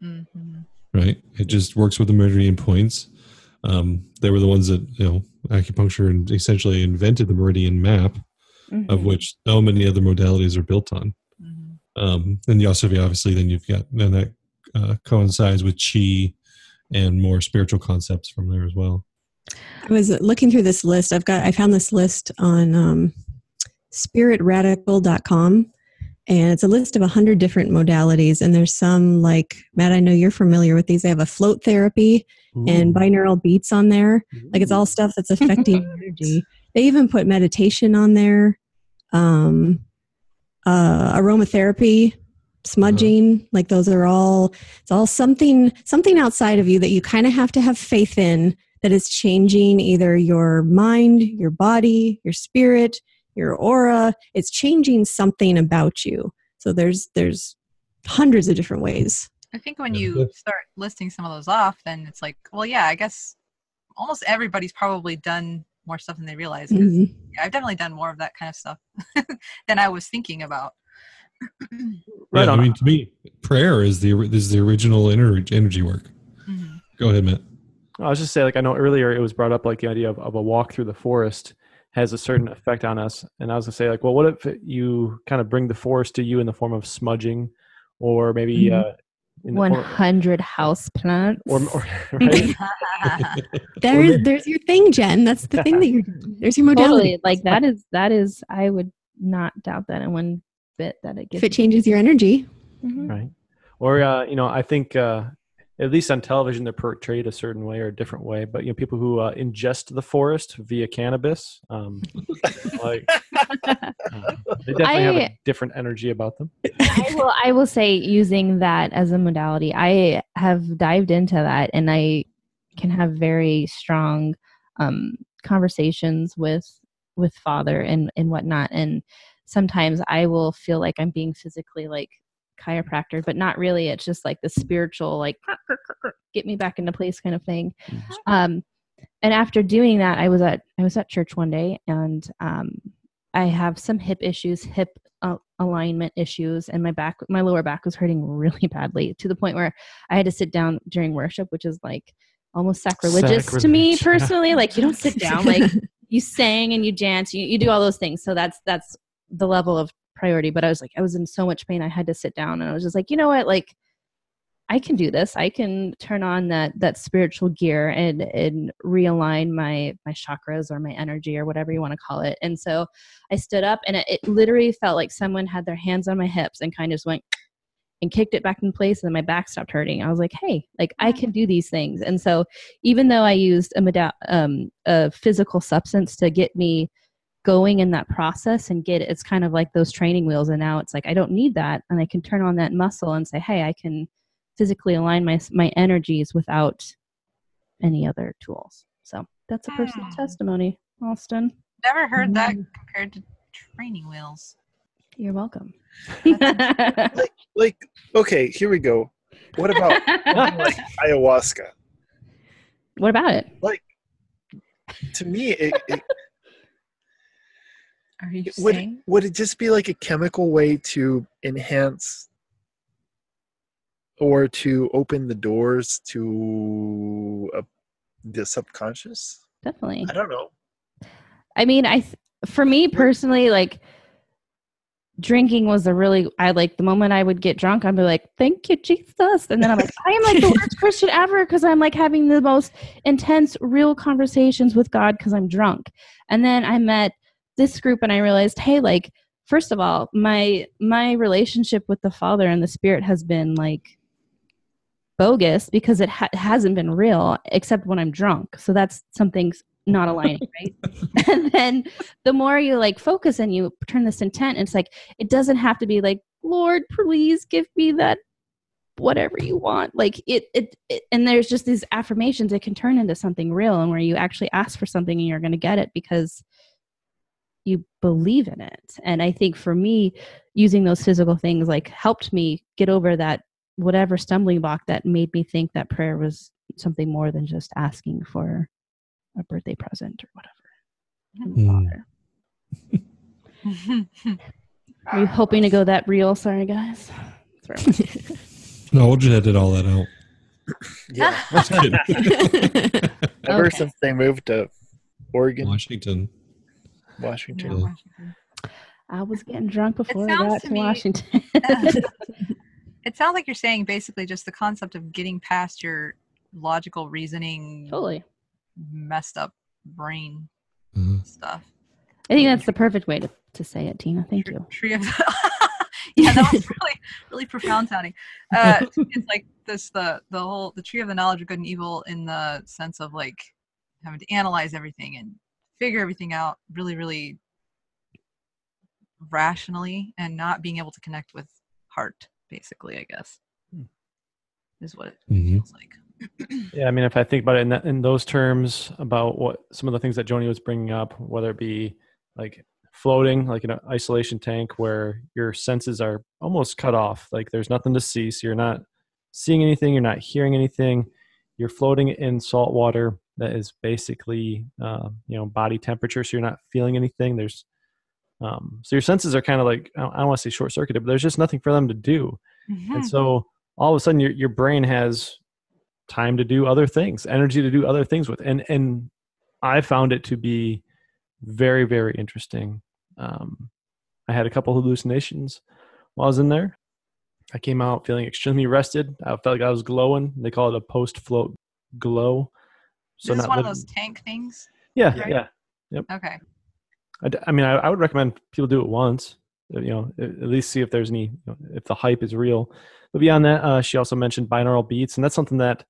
hmm right? It just works with the meridian points. Um, they were the ones that you know acupuncture and essentially invented the meridian map, of Mhm. which so many other modalities are built on. Um, and you also have obviously then you've got then that uh, coincides with chi and more spiritual concepts from there as well. I was looking through this list. I've got I found this list on um, spiritradical.com and it's a list of 100 different modalities and there's some like Matt I know you're familiar with these. They have a float therapy and binaural beats on there. Like it's all stuff that's <laughs> affecting energy. They even put meditation on there. Um uh aromatherapy, smudging, like those are all it's all something something outside of you that you kind of have to have faith in that is changing either your mind, your body, your spirit, your aura. It's changing something about you. So there's there's hundreds of different ways. I think when you start listing some of those off, then it's like, well, yeah, I guess almost everybody's probably done more stuff than they realize. 'cause, Mhm. yeah, I've definitely done more of that kind of stuff <laughs> than I was thinking about. <clears throat> Right yeah. I mean, to me, prayer is the is the original ener- energy work. hmm Go ahead, Matt. I was just saying, like I know earlier it was brought up, like the idea of, of a walk through the forest has a certain effect on us, and I was gonna say, like, well, what if you kind of bring the forest to you in the form of smudging, or maybe Mhm. uh, in the One form- hundred house plants. or, or <laughs> right? <laughs> There's there's your thing, Jen. That's the thing that you're doing. <laughs> There's your modality. totally like that is that is I would not doubt that in one bit that it If it changes your energy. Mhm. right? Or uh, you know, I think uh, at least on television they're portrayed a certain way or a different way. But you know, people who uh, ingest the forest via cannabis, um, <laughs> like uh, they definitely have a different energy about them. I will I will say using that as a modality, I have dived into that and I can have very strong um, conversations with with father and and whatnot. And sometimes I will feel like I'm being physically like chiropractor, but not really. It's just like the spiritual, like get me back into place kind of thing. Um, and after doing that, I was at I was at church one day, and um, I have some hip issues, hip uh, alignment issues, and my back, my lower back was hurting really <laughs> badly to the point where I had to sit down during worship, which is like almost sacrilegious to me <laughs> personally. Like you don't sit down, like <laughs> you sang and you dance, you, you do all those things. So that's that's the level of priority. But I was like, I was in so much pain, I had to sit down, and I was just like, you know what, like. I can do this. I can turn on that that spiritual gear and and realign my my chakras or my energy or whatever you want to call it. And so I stood up and it, it literally felt like someone had their hands on my hips and kind of just went and kicked it back in place and then my back stopped hurting. I was like, "Hey, like I can do these things." And so even though I used a meda- um a physical substance to get me going in that process and get it's kind of like those training wheels and now it's like I don't need that and I can turn on that muscle and say, "Hey, I can physically align my my energies without any other tools." So, that's a personal Hmm. testimony, Austin. Never heard that Mhm. compared to training wheels. You're welcome. <laughs> like like okay here we go what about like <laughs> ayahuasca what about it? Like to me it, it Are you would, saying? would it just be like a chemical way to enhance or to open the doors to uh, the subconscious Definitely. i don't know I mean, I for me personally, like drinking was a really I like the moment I would get drunk, I'd be like, "Thank you, Jesus," and then I'm like, "I am like the <laughs> worst Christian ever" because I'm like having the most intense, real conversations with God because I'm drunk. And then I met this group, and I realized, hey, like first of all, my my relationship with the Father and the Spirit has been like bogus because it ha- hasn't been real except when I'm drunk. So that's something's not aligning, <laughs> right? and then the more you like focus and you turn this intent, it's like it doesn't have to be like, Lord, please give me that whatever you want. Like it, it, it and there's just these affirmations. It can turn into something real, and where you actually ask for something and you're going to get it because you believe in it. And I think for me, using those physical things like helped me get over that whatever stumbling block that made me think that prayer was something more than just asking for a birthday present or whatever. Mm. Are you hoping to go that real? Sorry, guys. <laughs> No, we'll just edit all that out. <laughs> yeah <laughs> ever Okay. since they moved to oregon Washington. Washington Yeah. Washington. I was getting drunk before I got to to me- Washington. <laughs> it sounds like you're saying basically just the concept of getting past your logical reasoning, totally. messed up brain Uh, stuff. I think that's the perfect way to, to say it, Tina. Thank Tree- you. Tree of <laughs> yeah, that was really really profound sounding. Uh, <laughs> it's like this the the whole the tree of the knowledge of good and evil in the sense of like having to analyze everything and figure everything out really really rationally and not being able to connect with heart basically i guess Hmm. is what it mhm. feels like <clears throat> Yeah, I mean, if I think about it in that in those terms about what some of the things that Joanie was bringing up, whether it be like floating, like in an isolation tank, where your senses are almost cut off, like there's nothing to see, so you're not seeing anything, you're not hearing anything, you're floating in salt water that is basically, uh, you know, body temperature, so you're not feeling anything. There's um, so your senses are kind of like I don't, don't want to say short circuited, but there's just nothing for them to do. Mhm. And so all of a sudden your your brain has time to do other things, energy to do other things with. And and I found it to be very, very interesting. Um, I had a couple hallucinations while I was in there. I came out feeling extremely rested. I felt like I was glowing. They call it a post float glow. This is one of those tank things Yeah, right? yeah. okay I, d- I mean, I, I would recommend people do it once. uh, You know, at at least see if there's any, you know, if the hype is real. But beyond that, uh, she also mentioned binaural beats, and that's something that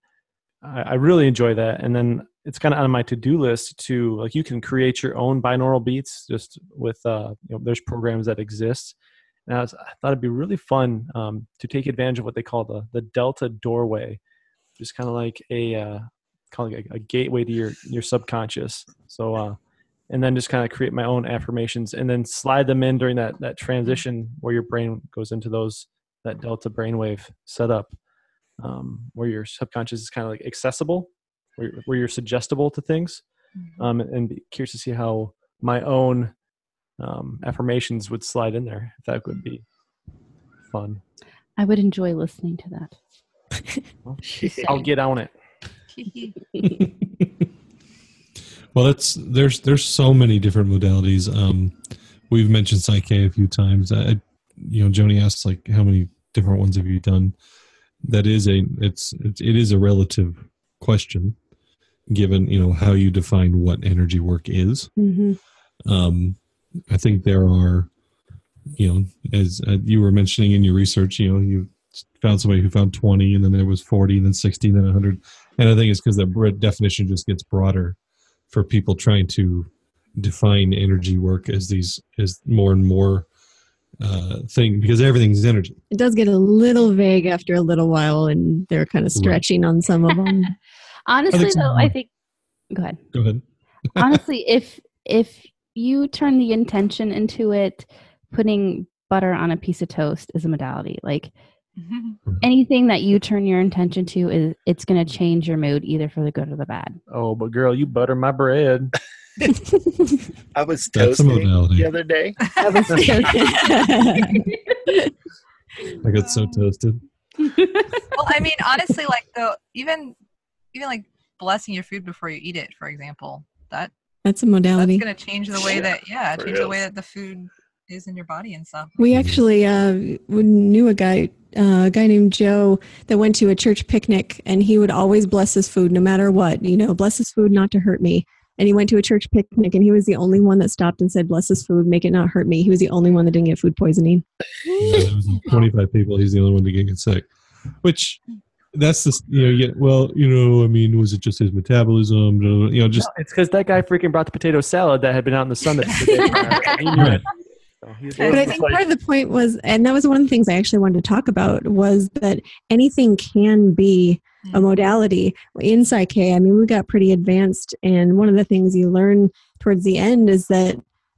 I, I really enjoy. That, and then it's kind of on my to-do list to like you can create your own binaural beats just with uh, you know, there's programs that exist. And I, was, I thought it'd be really fun um, to take advantage of what they call the the Delta doorway, just kind of like a uh, kind of like a, a gateway to your your subconscious. So. Uh, and then just kind of create my own affirmations and then slide them in during that that transition where your brain goes into those that delta brainwave setup um, where your subconscious is kind of like accessible, where, where you're suggestible to things. Mhm. Um, and be curious to see how my own um, affirmations would slide in there. If that would be fun. I would enjoy listening to that. <laughs> I'll get on it. <laughs> well, that's there's there's so many different modalities. Um, we've mentioned Psych-K a few times. I, you know, Joanie asked like, how many different ones have you done? That is a it's it's it is a relative question, given you know how you define what energy work is. hmm Um, I think there are, you know, as uh, you were mentioning in your research, you know, you found somebody who found 20 and then there was 40 and then 60 and then 100. And I think it's because the definition just gets broader for people trying to define energy work as these, as more and more uh, thing, because everything's energy. It does get a little vague after a little while, and they're kind of Right. stretching on some of them. <laughs> Honestly, so. though, I think. Go ahead. Go ahead. <laughs> Honestly, if if you turn the intention into it, putting butter on a piece of toast is a modality. Like anything that you turn your intention to is it's going to change your mood either for the good or the bad. Oh, but girl, you butter my bread. <laughs> <laughs> I was toasting the other day. <laughs> I got so toasted. well, I mean, honestly, like the even even like blessing your food before you eat it, for example, that That's a modality that's gonna change the way Yeah, that yeah, for change the way that the food is in your body and stuff. We actually uh, we knew a guy, uh, a guy named Joe, that went to a church picnic, and he would always bless his food, no matter what. You know, bless his food not to hurt me. And he went to a church picnic, and he was the only one that stopped and said, "Bless his food, make it not hurt me." He was the only one that didn't get food poisoning. Yeah, 25 people. He's the only one to get sick. Which, that's the you know. You get, well, you know. I mean, was it just his metabolism? You know, just No, it's because that guy freaking brought the potato salad that had been out in the sun. That <laughs> the day prior. He knew it. So But I think part of the point was, and that was one of the things I actually wanted to talk about, was that anything can be a modality in Psych-K. I mean, we got pretty advanced, and one of the things you learn towards the end is that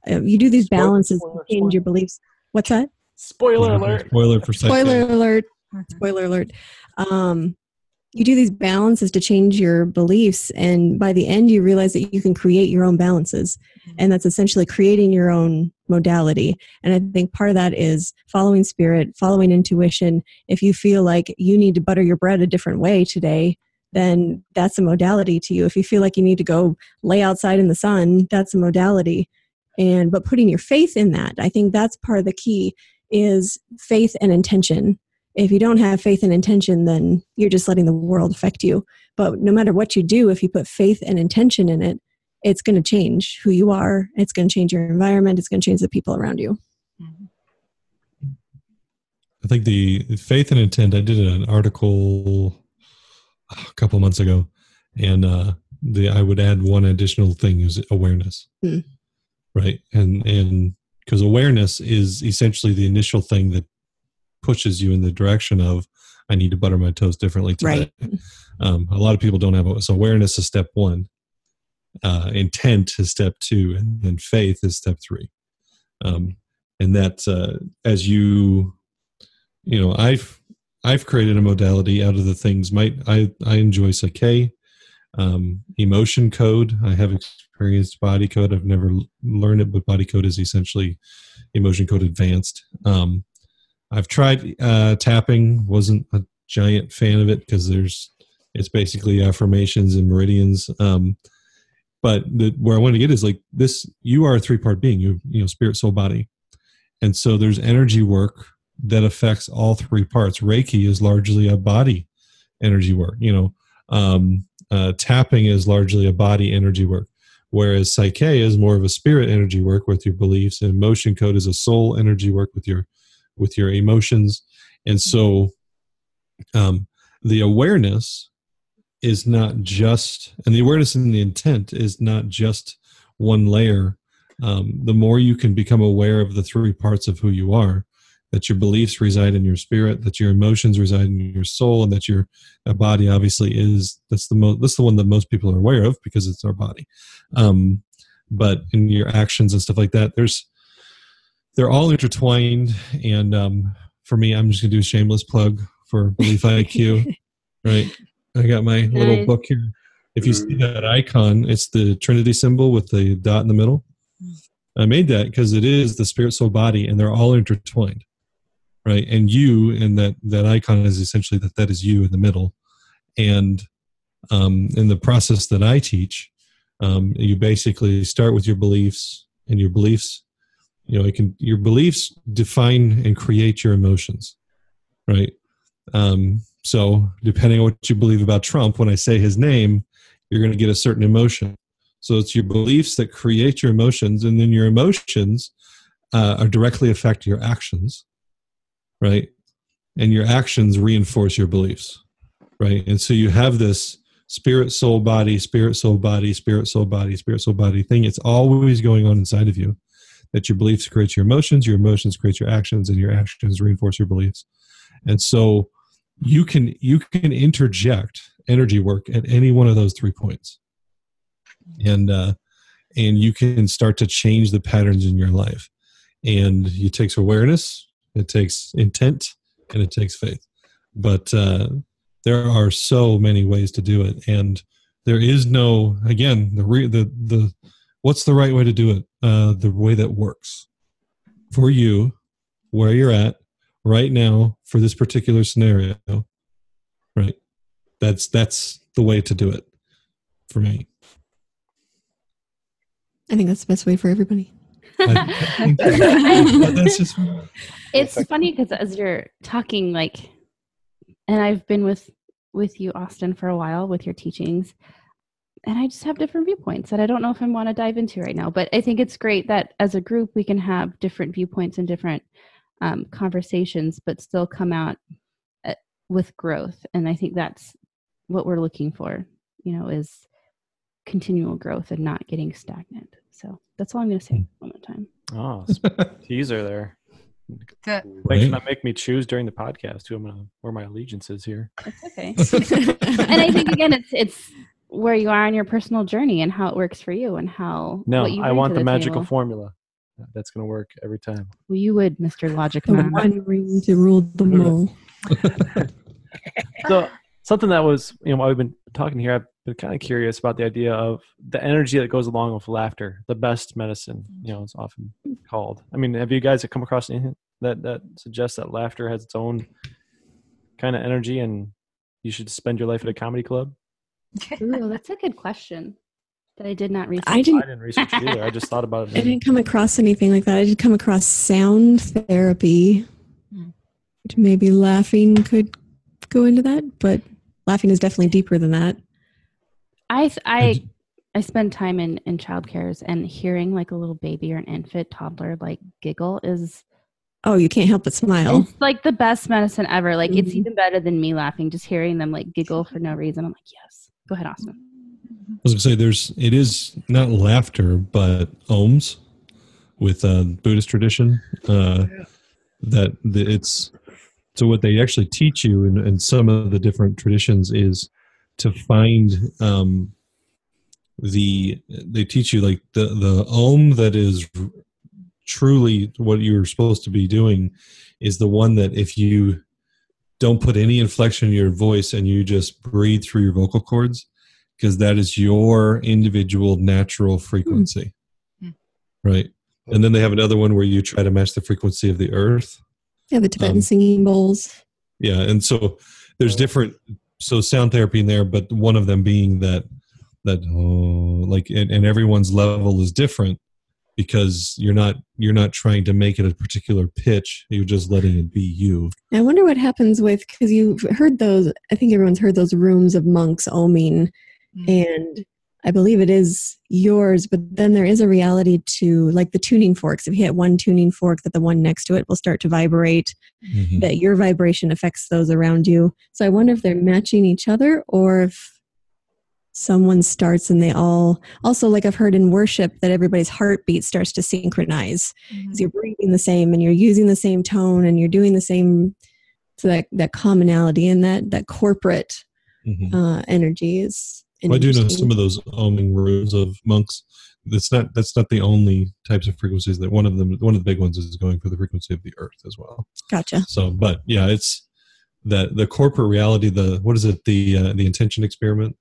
uh, you do these Spoil- balances spoiler, to change your beliefs. What's that? Spoiler alert. Spoiler for Psych-K. Spoiler alert! Spoiler alert! Um, you do these balances to change your beliefs, and by the end, you realize that you can create your own balances, and that's essentially creating your own modality. And I think part of that is following spirit, following intuition. If you feel like you need to butter your bread a different way today, then that's a modality to you. If you feel like you need to go lay outside in the sun, that's a modality. And but putting your faith in that, I think that's part of the key is faith and intention. If you don't have faith and intention, then you're just letting the world affect you. But no matter what you do, if you put faith and intention in it, it's going to change who you are. It's going to change your environment. It's going to change the people around you. I think the faith and intent. I did an article a couple months ago, and uh, the I would add one additional thing is awareness, Hmm. right? And and because awareness is essentially the initial thing that pushes you in the direction of I need to butter my toast differently today. Right. Um, a lot of people don't have it. So awareness is step one. Uh, intent is step two, and then faith is step three. Um, and that uh, as you, you know, I've I've created a modality out of the things. My I I enjoy Psych-K, um, emotion code. I have experienced body code. I've never learned it, but body code is essentially emotion code advanced. Um, I've tried uh, tapping. wasn't a giant fan of it because there's it's basically affirmations and meridians. Um, but the, where I want to get is like this: you are a three part being. You you know, spirit, soul, body, and so there's energy work that affects all three parts. Reiki is largely a body energy work. You know, um, uh, tapping is largely a body energy work, whereas Psych-K is more of a spirit energy work with your beliefs, and emotion code is a soul energy work with your with your emotions. And so, um, the awareness is not just, and the awareness and the intent is not just one layer. Um, the more you can become aware of the three parts of who you are, that your beliefs reside in your spirit, that your emotions reside in your soul, and that your uh, body obviously is that's the most that's the one that most people are aware of because it's our body. Um, but in your actions and stuff like that, there's they're all intertwined, and um, for me, I'm just gonna do a shameless plug for Belief IQ. <laughs> right, I got my little book here. If you see that icon, it's the Trinity symbol with the dot in the middle. I made that because it is the spirit, soul, body, and they're all intertwined, right? And you and that that icon is essentially that that is you in the middle, and um, in the process that I teach, um, you basically start with your beliefs, and your beliefs, you know, it can your beliefs define and create your emotions, right? Um, so depending on what you believe about Trump, when I say his name, you're going to get a certain emotion. So it's your beliefs that create your emotions, and then your emotions uh, are directly affect your actions, right? And your actions reinforce your beliefs, right? And so you have this spirit, soul, body, spirit, soul, body, spirit, soul, body, spirit, soul, body thing. It's always going on inside of you. That your beliefs create your emotions, your emotions create your actions, and your actions reinforce your beliefs. And so you can you can interject energy work at any one of those three points. And uh and you can start to change the patterns in your life. And it takes awareness it takes intent and it takes faith. But uh there are so many ways to do it. And there is no again the re, the the what's the right way to do it? Uh the way that works for you where you're at right now for this particular scenario right? That's that's the way to do it for me. I think that's the best way for everybody. I- I <laughs> that's just it's funny because as you're talking like and i've been with with you austin for a while with your teachings and i just have different viewpoints that i don't know if i want to dive into right now but i think it's great that as a group we can have different viewpoints and different um, conversations but still come out uh, with growth and i think that's what we're looking for you know is continual growth and not getting stagnant so that's all i'm going to say one more time Oh, <laughs> teaser there. That- Wait, Right. not make me choose during the podcast who I'm gonna where my allegiance is here. that's okay <laughs> and I think again, it's it's where you are on your personal journey and how it works for you and how No, what you I want to the, magical table. formula. That's gonna work every time. Well, you would, Mr. Logic <laughs> the Man. one ring to rule them <laughs> all. So something that was you know while we've been talking here, I've been kind of curious about the idea of the energy that goes along with laughter, the best medicine. You know, it's often called. I mean, have you guys come across anything that that suggests that laughter has its own kind of energy and you should spend your life at a comedy club? Ooh, that's a good question that I did not research. I I didn't. didn't research it either. I just thought about <laughs> it. I didn't come across anything like that. I did come across sound therapy. Hmm. Which Maybe laughing could go into that, but laughing is definitely deeper than that. I I I spend time in in childcares and hearing like a little baby or an infant toddler like giggle is Oh, you can't help but smile. it's like the best medicine ever. Like it's Mhm. even better than me laughing. Just hearing them like giggle for no reason. I'm like, yes. Go ahead, Austin. I was gonna say there's it is not laughter but ohms with uh, Buddhist tradition uh, that the, it's so what they actually teach you in, in some of the different traditions is to find um, the they teach you like the the ohm that is truly what you're supposed to be doing is the one that if you don't put any inflection in your voice and you just breathe through your vocal cords because that is your individual natural frequency Hmm. right and then they have another one where you try to match the frequency of the earth Yeah, the Tibetan Um, singing bowls. yeah and so there's different so sound therapy in there but one of them being that that oh, like and, and everyone's level is different because you're not you're not trying to make it a particular pitch you're just letting it be you I wonder what happens with because you've heard those. I think everyone's heard those rooms of monks oming, Mm. and I believe it is yours. But then there is a reality to like the tuning forks. If you hit one tuning fork, that the one next to it will start to vibrate. Mhm. That your vibration affects those around you. So I wonder if they're matching each other or if someone starts and they all also like I've heard in worship that everybody's heartbeat starts to synchronize because you're breathing the same and you're using the same tone and you're doing the same so that that commonality and that that corporate Mhm. uh, energy is Well, I do know some of those oming rooms of monks that's not that's not the only types of frequencies that one of them one of the big ones is going for the frequency of the earth as well Gotcha. so but yeah it's that the corporate reality the what is it the uh, the intention experiment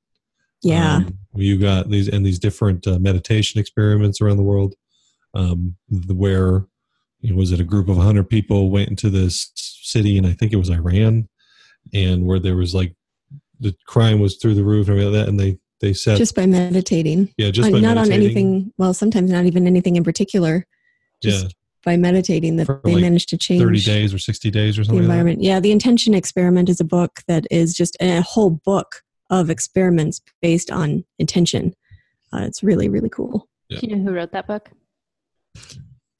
Yeah. um, you got these and these different uh, meditation experiments around the world um, where you know, was it a group of 100 people went into this city and i think it was iran and where there was like the crime was through the roof and everything like that and they they said just by meditating. yeah just Uh, by not on anything. Well, sometimes not even anything in particular. Just yeah by meditating, that For they like managed to change 30 days or 60 days or the something like that. environment. Yeah, the intention experiment is a book that is just a whole book of experiments based on intention. Uh, it's really really cool. Yeah. Do you know who wrote that book?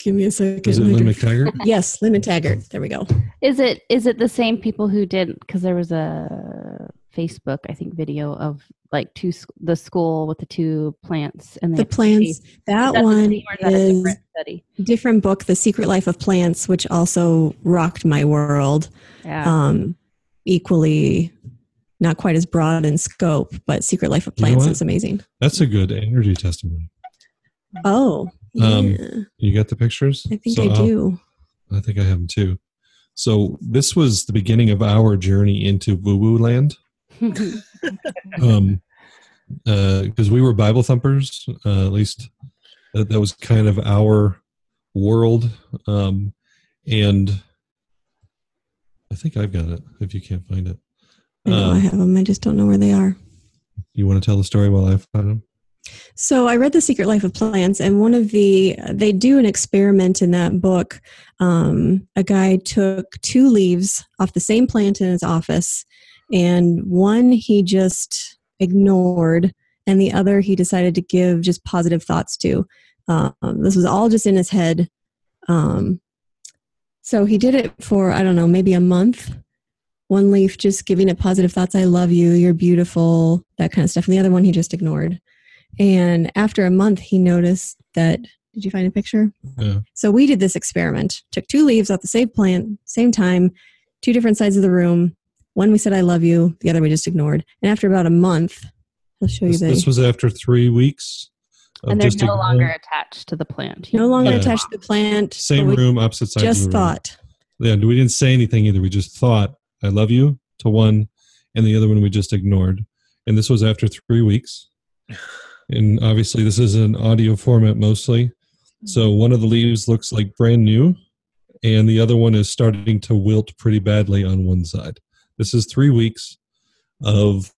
Give me a second. was it I Lynne McTaggart <laughs> Yes, Lynne Taggart. There we go. Is it is it the same people who did? Because there was a Facebook, I think, video of like two the school with the two plants and The plants. That That's one is that a different study. different book, The Secret Life of Plants, which also rocked my world. Yeah. Um, equally, not quite as broad in scope, but Secret Life of You know Plants what? is amazing. that's a good energy testimony Oh, Um, yeah. you got the pictures I think So I I'll- do. I think I have them too. So this was the beginning of our journey into woo woo land. <laughs> Um, because we were Bible thumpers, uh, at least that, that was kind of our world. Um, and I think I've got it. If you can't find it, I know I um, have them. I just don't know where they are. you want to tell the story while I find them? So I read The Secret Life of Plants, and one of the they do an experiment in that book. Um, a guy took two leaves off the same plant in his office, and one he just ignored, and the other he decided to give just positive thoughts to. Um, this was all just in his head. Um, so he did it for I don't know, maybe a month. One leaf just giving it positive thoughts. I love you. You're beautiful. That kind of stuff. And the other one he just ignored. And after a month, he noticed that. Did you find a picture? Yeah. So we did this experiment. Took two leaves off the same plant, same time, two different sides of the room. One we said "I love you," the other we just ignored. And after about a month, I'll show you This, the this was after three weeks. Of and they're just no ignoring- longer attached to the plant. no longer Yeah. attached to the plant. same room, opposite side. Just thought. Yeah, we didn't say anything either. We just thought, I love you to one, and the other one we just ignored. And this was after three weeks. And obviously, this is an audio format mostly. So mm-hmm. one of the leaves looks like brand new, and the other one is starting to wilt pretty badly on one side. This is three weeks of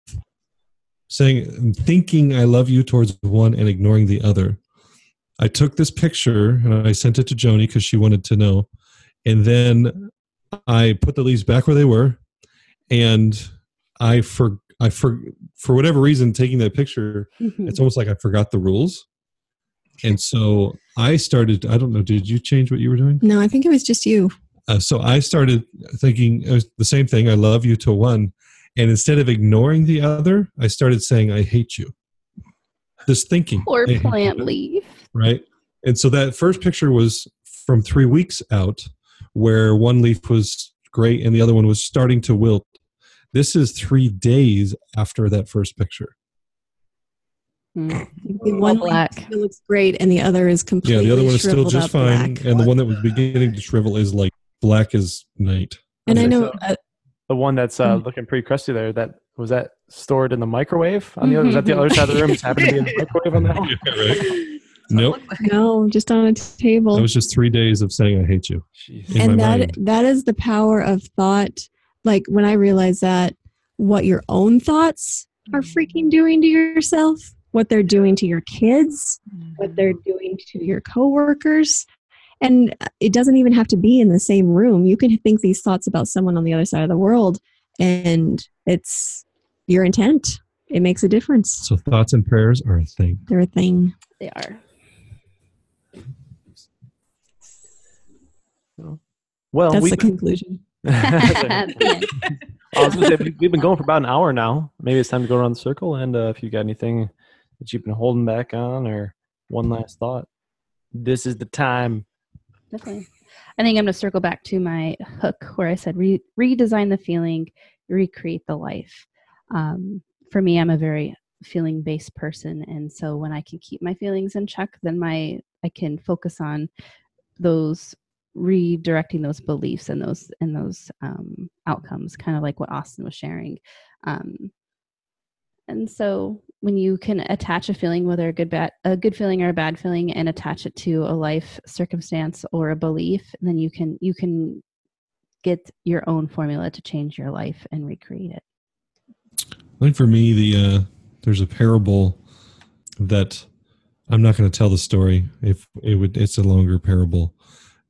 saying, thinking I love you towards one and ignoring the other. I took this picture and I sent it to Joanie because she wanted to know and then I put the leaves back where they were, and I for I for for whatever reason taking that picture, mm-hmm. it's almost like I forgot the rules, and so I started. I don't know. Did you change what you were doing? No, I think it was just you. Uh, so I started thinking uh, the same thing. I love you to one, and instead of ignoring the other, I started saying I hate you. Just thinking. Or plant you leaf. right? And so that first picture was from three weeks out, where one leaf was great and the other one was starting to wilt. This is three days after that first picture. Mm. The one black. still looks great, and the other is Yeah, the other one is still just fine, black. and the one that was beginning to shrivel is like black as night. And I know so- uh, The one that's uh, Mm. looking pretty crusty there. That was that stored in the microwave on the other. Was that the other side of the room? Just happened to be in the <laughs> microwave on that one. Yeah, right? <laughs> Nope, no, just on a table. that was just three days of saying I hate you. And that mind. that is the power of thought like when i realize that what your own thoughts are freaking doing to yourself what they're doing to your kids what they're doing to your coworkers and it doesn't even have to be in the same room you can think these thoughts about someone on the other side of the world and it's your intent it makes a difference So thoughts and prayers are a thing. they're a thing They are. Well, that's we, the <laughs> conclusion I was gonna say we- we've been going for about an hour now. Maybe it's time to go around the circle. And uh, if you've got anything that you've been holding back on, or one last thought, this is the time. Definitely. I think I'm going to circle back to my hook where I said re- redesign the feeling, recreate the life. Um, for me, I'm a very feeling based person and so when i can keep my feelings in check then my i can focus on those redirecting those beliefs and those and those um, outcomes kind of like what austin was sharing um, and so when you can attach a feeling whether a good bad a good feeling or a bad feeling and attach it to a life circumstance or a belief then you can you can get your own formula to change your life and recreate it I think for me, the uh, there's a parable that I'm not going to tell the story. If it would, it's a longer parable,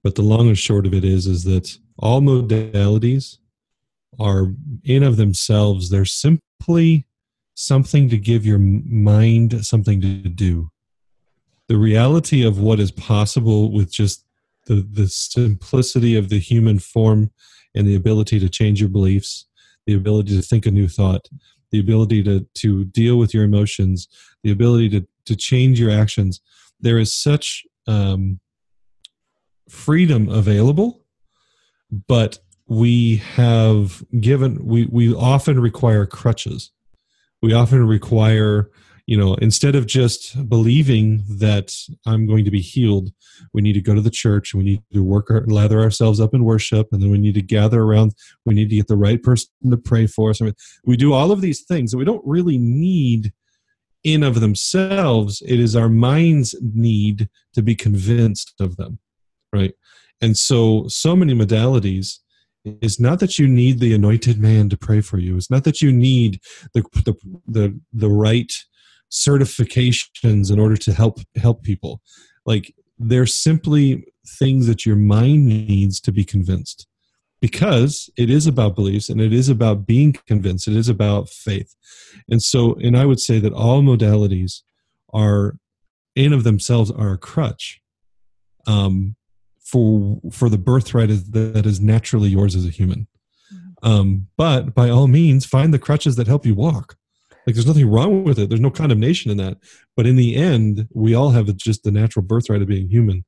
but the long and short of it is, is that all modalities are in of themselves. They're simply something to give your mind something to do. The reality of what is possible with just the the simplicity of the human form and the ability to change your beliefs, the ability to think a new thought, the ability to to deal with your emotions, the ability to to change your actions. There is such um, freedom available, but we have given we we often require crutches. We often require you know instead of just believing that i'm going to be healed we need to go to the church we need to work our, lather ourselves up in worship and then we need to gather around we need to get the right person to pray for us. We do all of these things that we don't really need in of themselves. It is our mind's need to be convinced of them right? And so so many modalities is not that you need the anointed man to pray for you. It's not that you need the the the, the right certifications in order to help help people. Like they're simply things that your mind needs to be convinced. Because it is about beliefs and it is about being convinced. It is about faith. And so and i would say that all modalities are in of themselves are a crutch. Um, for for the birthright that is naturally yours as a human. Mm-hmm. um, but by all means find the crutches that help you walk. Like there's nothing wrong with it. There's no condemnation in that. But in the end we all have just the natural birthright of being human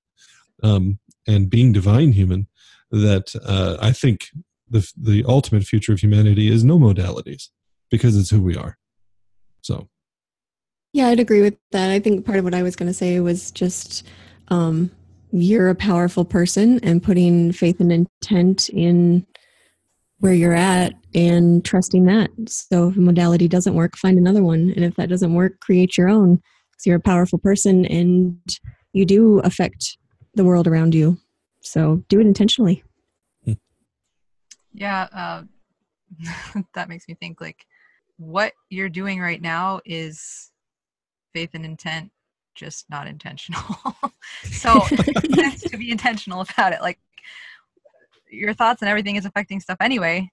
um, and being divine human that uh, i think the the ultimate future of humanity is no modalities because it's who we are. So. Yeah i'd agree with that. I think part of what i was going to say was just um, you're a powerful person and putting faith and intent in where you're at and trusting that. So if a modality doesn't work, find another one. And if that doesn't work, create your own. Because you're a powerful person and you do affect the world around you. So do it intentionally. Yeah, uh, <laughs> that makes me think like what you're doing right now is faith and intent, just not intentional. <laughs> so <laughs> to be intentional about it. Like your thoughts and everything is affecting stuff anyway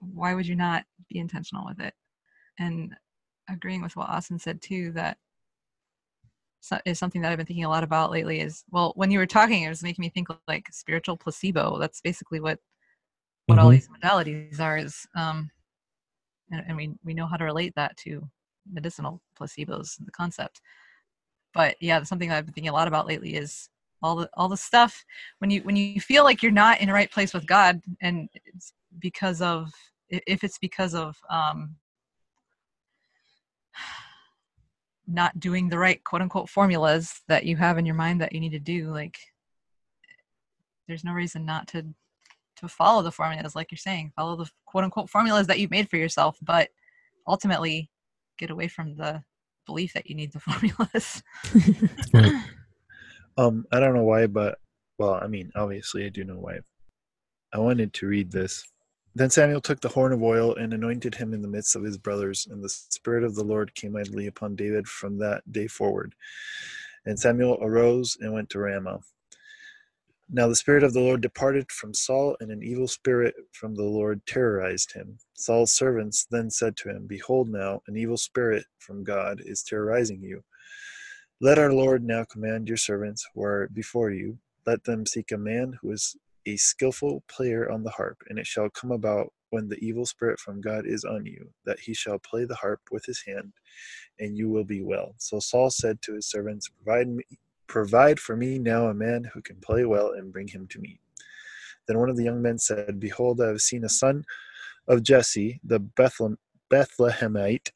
why would you not be intentional with it and agreeing with what austin said too that is something that i've been thinking a lot about lately is well when you were talking it was making me think like spiritual placebo that's basically what what mm-hmm. all these modalities are is um and, and we we know how to relate that to medicinal placebos the concept but yeah something i've been thinking a lot about lately is all the all the stuff. When you when you feel like you're not in the right place with god and it's because of if it's because of um not doing the right quote unquote formulas that you have in your mind that you need to do like there's no reason not to to follow the formulas like you're saying follow the quote unquote formulas that you've made for yourself but ultimately get away from the belief that you need the <laughs> formulas right. Um, I don't know why, but well, I mean, obviously, I do know why. I wanted to read this. Then Samuel took the horn of oil and anointed him in the midst of his brothers, and the Spirit of the Lord came mightily upon David from that day forward. And Samuel arose and went to Ramah. Now the Spirit of the Lord departed from Saul, and an evil spirit from the Lord terrorized him. Saul's servants then said to him, Behold, now an evil spirit from God is terrorizing you. Let our Lord now command your servants who are before you, let them seek a man who is a skillful player on the harp, and it shall come about when the evil spirit from God is on you, that he shall play the harp with his hand, and you will be well. So Saul said to his servants, Provide me provide for me now a man who can play well and bring him to me. Then one of the young men said, Behold, I have seen a son of Jesse, the Bethlehemite,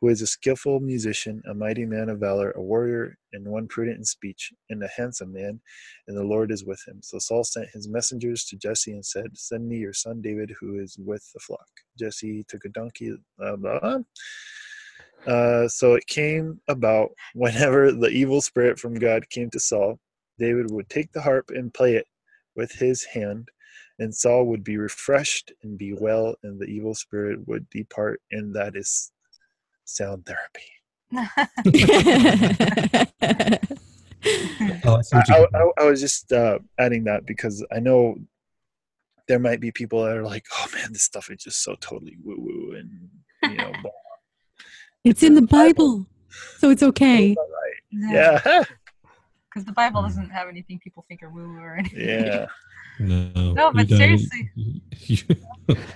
who is a skillful musician, a mighty man of valor, a warrior, and one prudent in speech, and a handsome man, and the Lord is with him. So Saul sent his messengers to Jesse and said, Send me your son David, who is with the flock. Jesse took a donkey. Blah, blah. Uh, so it came about <laughs> whenever the evil spirit from God came to Saul, David would take the harp and play it with his hand, and Saul would be refreshed and be well, and the evil spirit would depart, and that is sound therapy. <laughs> Oh, I I, I, I was just uh, adding that because I know there might be people that are like, "Oh man, this stuff is just so totally woo woo," and you know. <laughs> it's in the Bible, so it's okay. yeah, <laughs> Because the Bible doesn't have anything people think are woo woo or anything. yeah. No, No, but seriously. <laughs>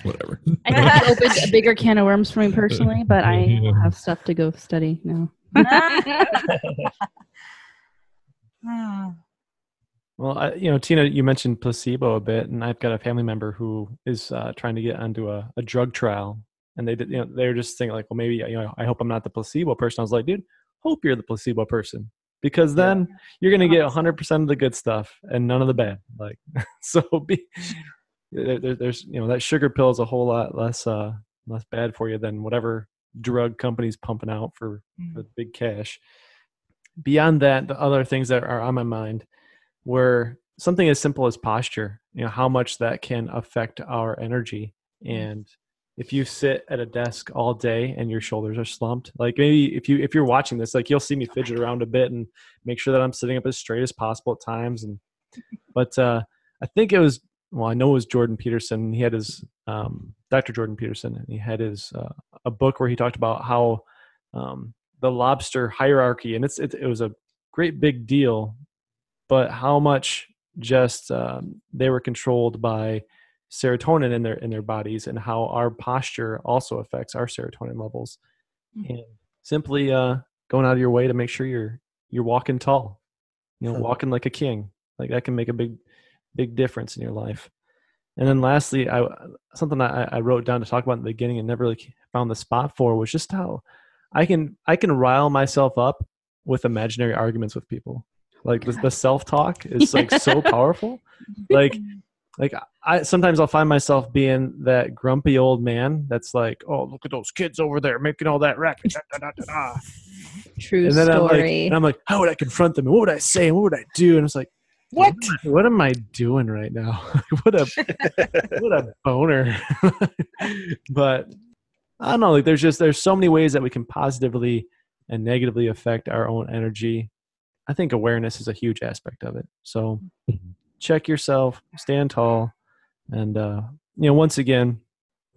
whatever. I think it opened a bigger can of worms for me personally, but I Yeah. have stuff to go study now. <laughs> Well, I, you know, Tina, you mentioned placebo a bit, and I've got a family member who is uh, trying to get onto a, a drug trial, and they did, you know, they're just thinking like, well, maybe, you know, I hope I'm not the placebo person. I was like, dude, hope you're the placebo person, because then you're gonna get 100 percent of the good stuff and none of the bad. Like, <laughs> so be, there, there- there's, you know, that sugar pill is a whole lot less, uh, less bad for you than whatever drug companies pumping out for mm. with big cash. Beyond that, the other things that are on my mind were something as simple as posture. You know how much that can affect our energy, and if you sit at a desk all day and your shoulders are slumped, like maybe if you if you're watching this, like you'll see me fidget around a bit and make sure that I'm sitting up as straight as possible at times. And <laughs> but uh, I think it was well, I know it was Jordan Peterson. He had his um, Dr. Jordan Peterson, and he had his uh, a book where he talked about how um, the lobster hierarchy, and it's it, it was a great big deal, but how much just um, they were controlled by serotonin in their in their bodies, and how our posture also affects our serotonin levels, Mhm. and simply uh, going out of your way to make sure you're you're walking tall, you know, Huh. walking like a king, like that can make a big big difference in your life. And then lastly, I something I, I wrote down to talk about in the beginning and never really found the spot for was just how I can I can rile myself up with imaginary arguments with people. Like the, the self talk is like so <laughs> powerful. <laughs> Like like I sometimes I'll find myself being that grumpy old man that's like, oh look at those kids over there making all that racket. Da, da, da, da, da. True And then I'm like, and I'm like, how would I confront them? What would I say? And what would I do? And it's like, What? am I- What am I doing right now? <laughs> what a <laughs> what a boner. <laughs> but I don't know. Like, there's just there's so many ways that we can positively and negatively affect our own energy. I think awareness is a huge aspect of it. So mm-hmm. Check yourself, stand tall, and uh, you know, once again,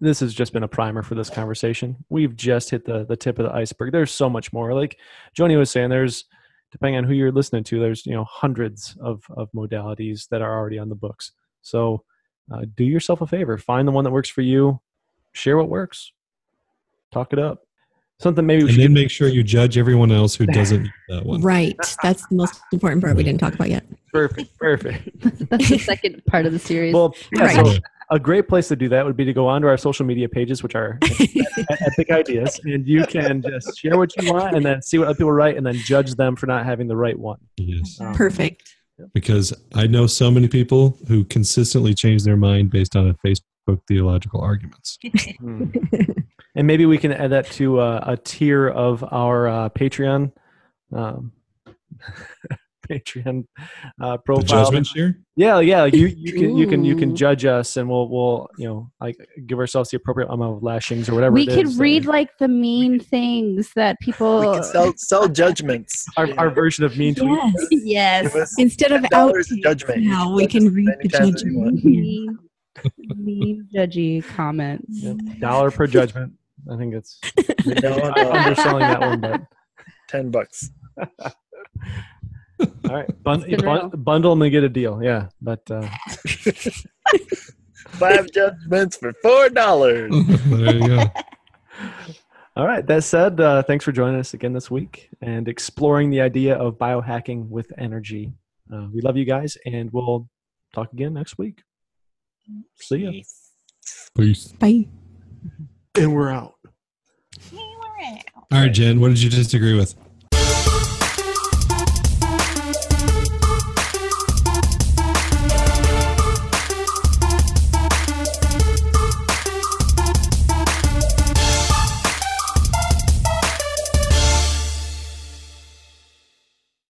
this has just been a primer for this conversation. We've just hit the the tip of the iceberg. There's so much more. Like Joanie was saying, there's depending on who you're listening to, there's you know hundreds of of modalities that are already on the books. So uh, do yourself a favor, find the one that works for you, share what works, talk it up. Something maybe we and should then make sure you judge everyone else who doesn't use that one. Right. That's the most important part we didn't talk about yet. perfect, perfect. <laughs> That's the second part of the series. Well, yeah, Right. so a great place to do that would be to go onto our social media pages, which are <laughs> Epic Ideas, and you can just share what you want and then see what other people write and then judge them for not having the right one. Yes. Um, Perfect. Because I know so many people who consistently change their mind based on a Facebook theological arguments. <laughs> Hmm. <laughs> and maybe we can add that to uh, a tier of our uh, Patreon. Um, <laughs> Patreon uh, The profile. judgment share? Yeah, yeah. You you can you can you can judge us, and we'll we'll you know like give ourselves the appropriate amount of lashings or whatever. we it could is, read like the mean things that people. we can sell sell judgments. our, our version of mean tweets. Yes. yes. Instead of $10 judgment. Now we can read the anytime that you want. judgment. Here. mean, mean judgy comments. Yep. <laughs> Dollar per judgment. I think it's <laughs> No, I'm no, underselling that one, but <laughs> ten bucks. all right, Bun- bun- bundle them and get a deal. Yeah, but uh, Five judgments for four dollars. there you go. all right. That said, uh, thanks for joining us again this week and exploring the idea of biohacking with energy. Uh, we love you guys, and we'll talk again next week. See ya. Peace. Bye. And we're out. Wow. All right, Jen, what did you disagree with?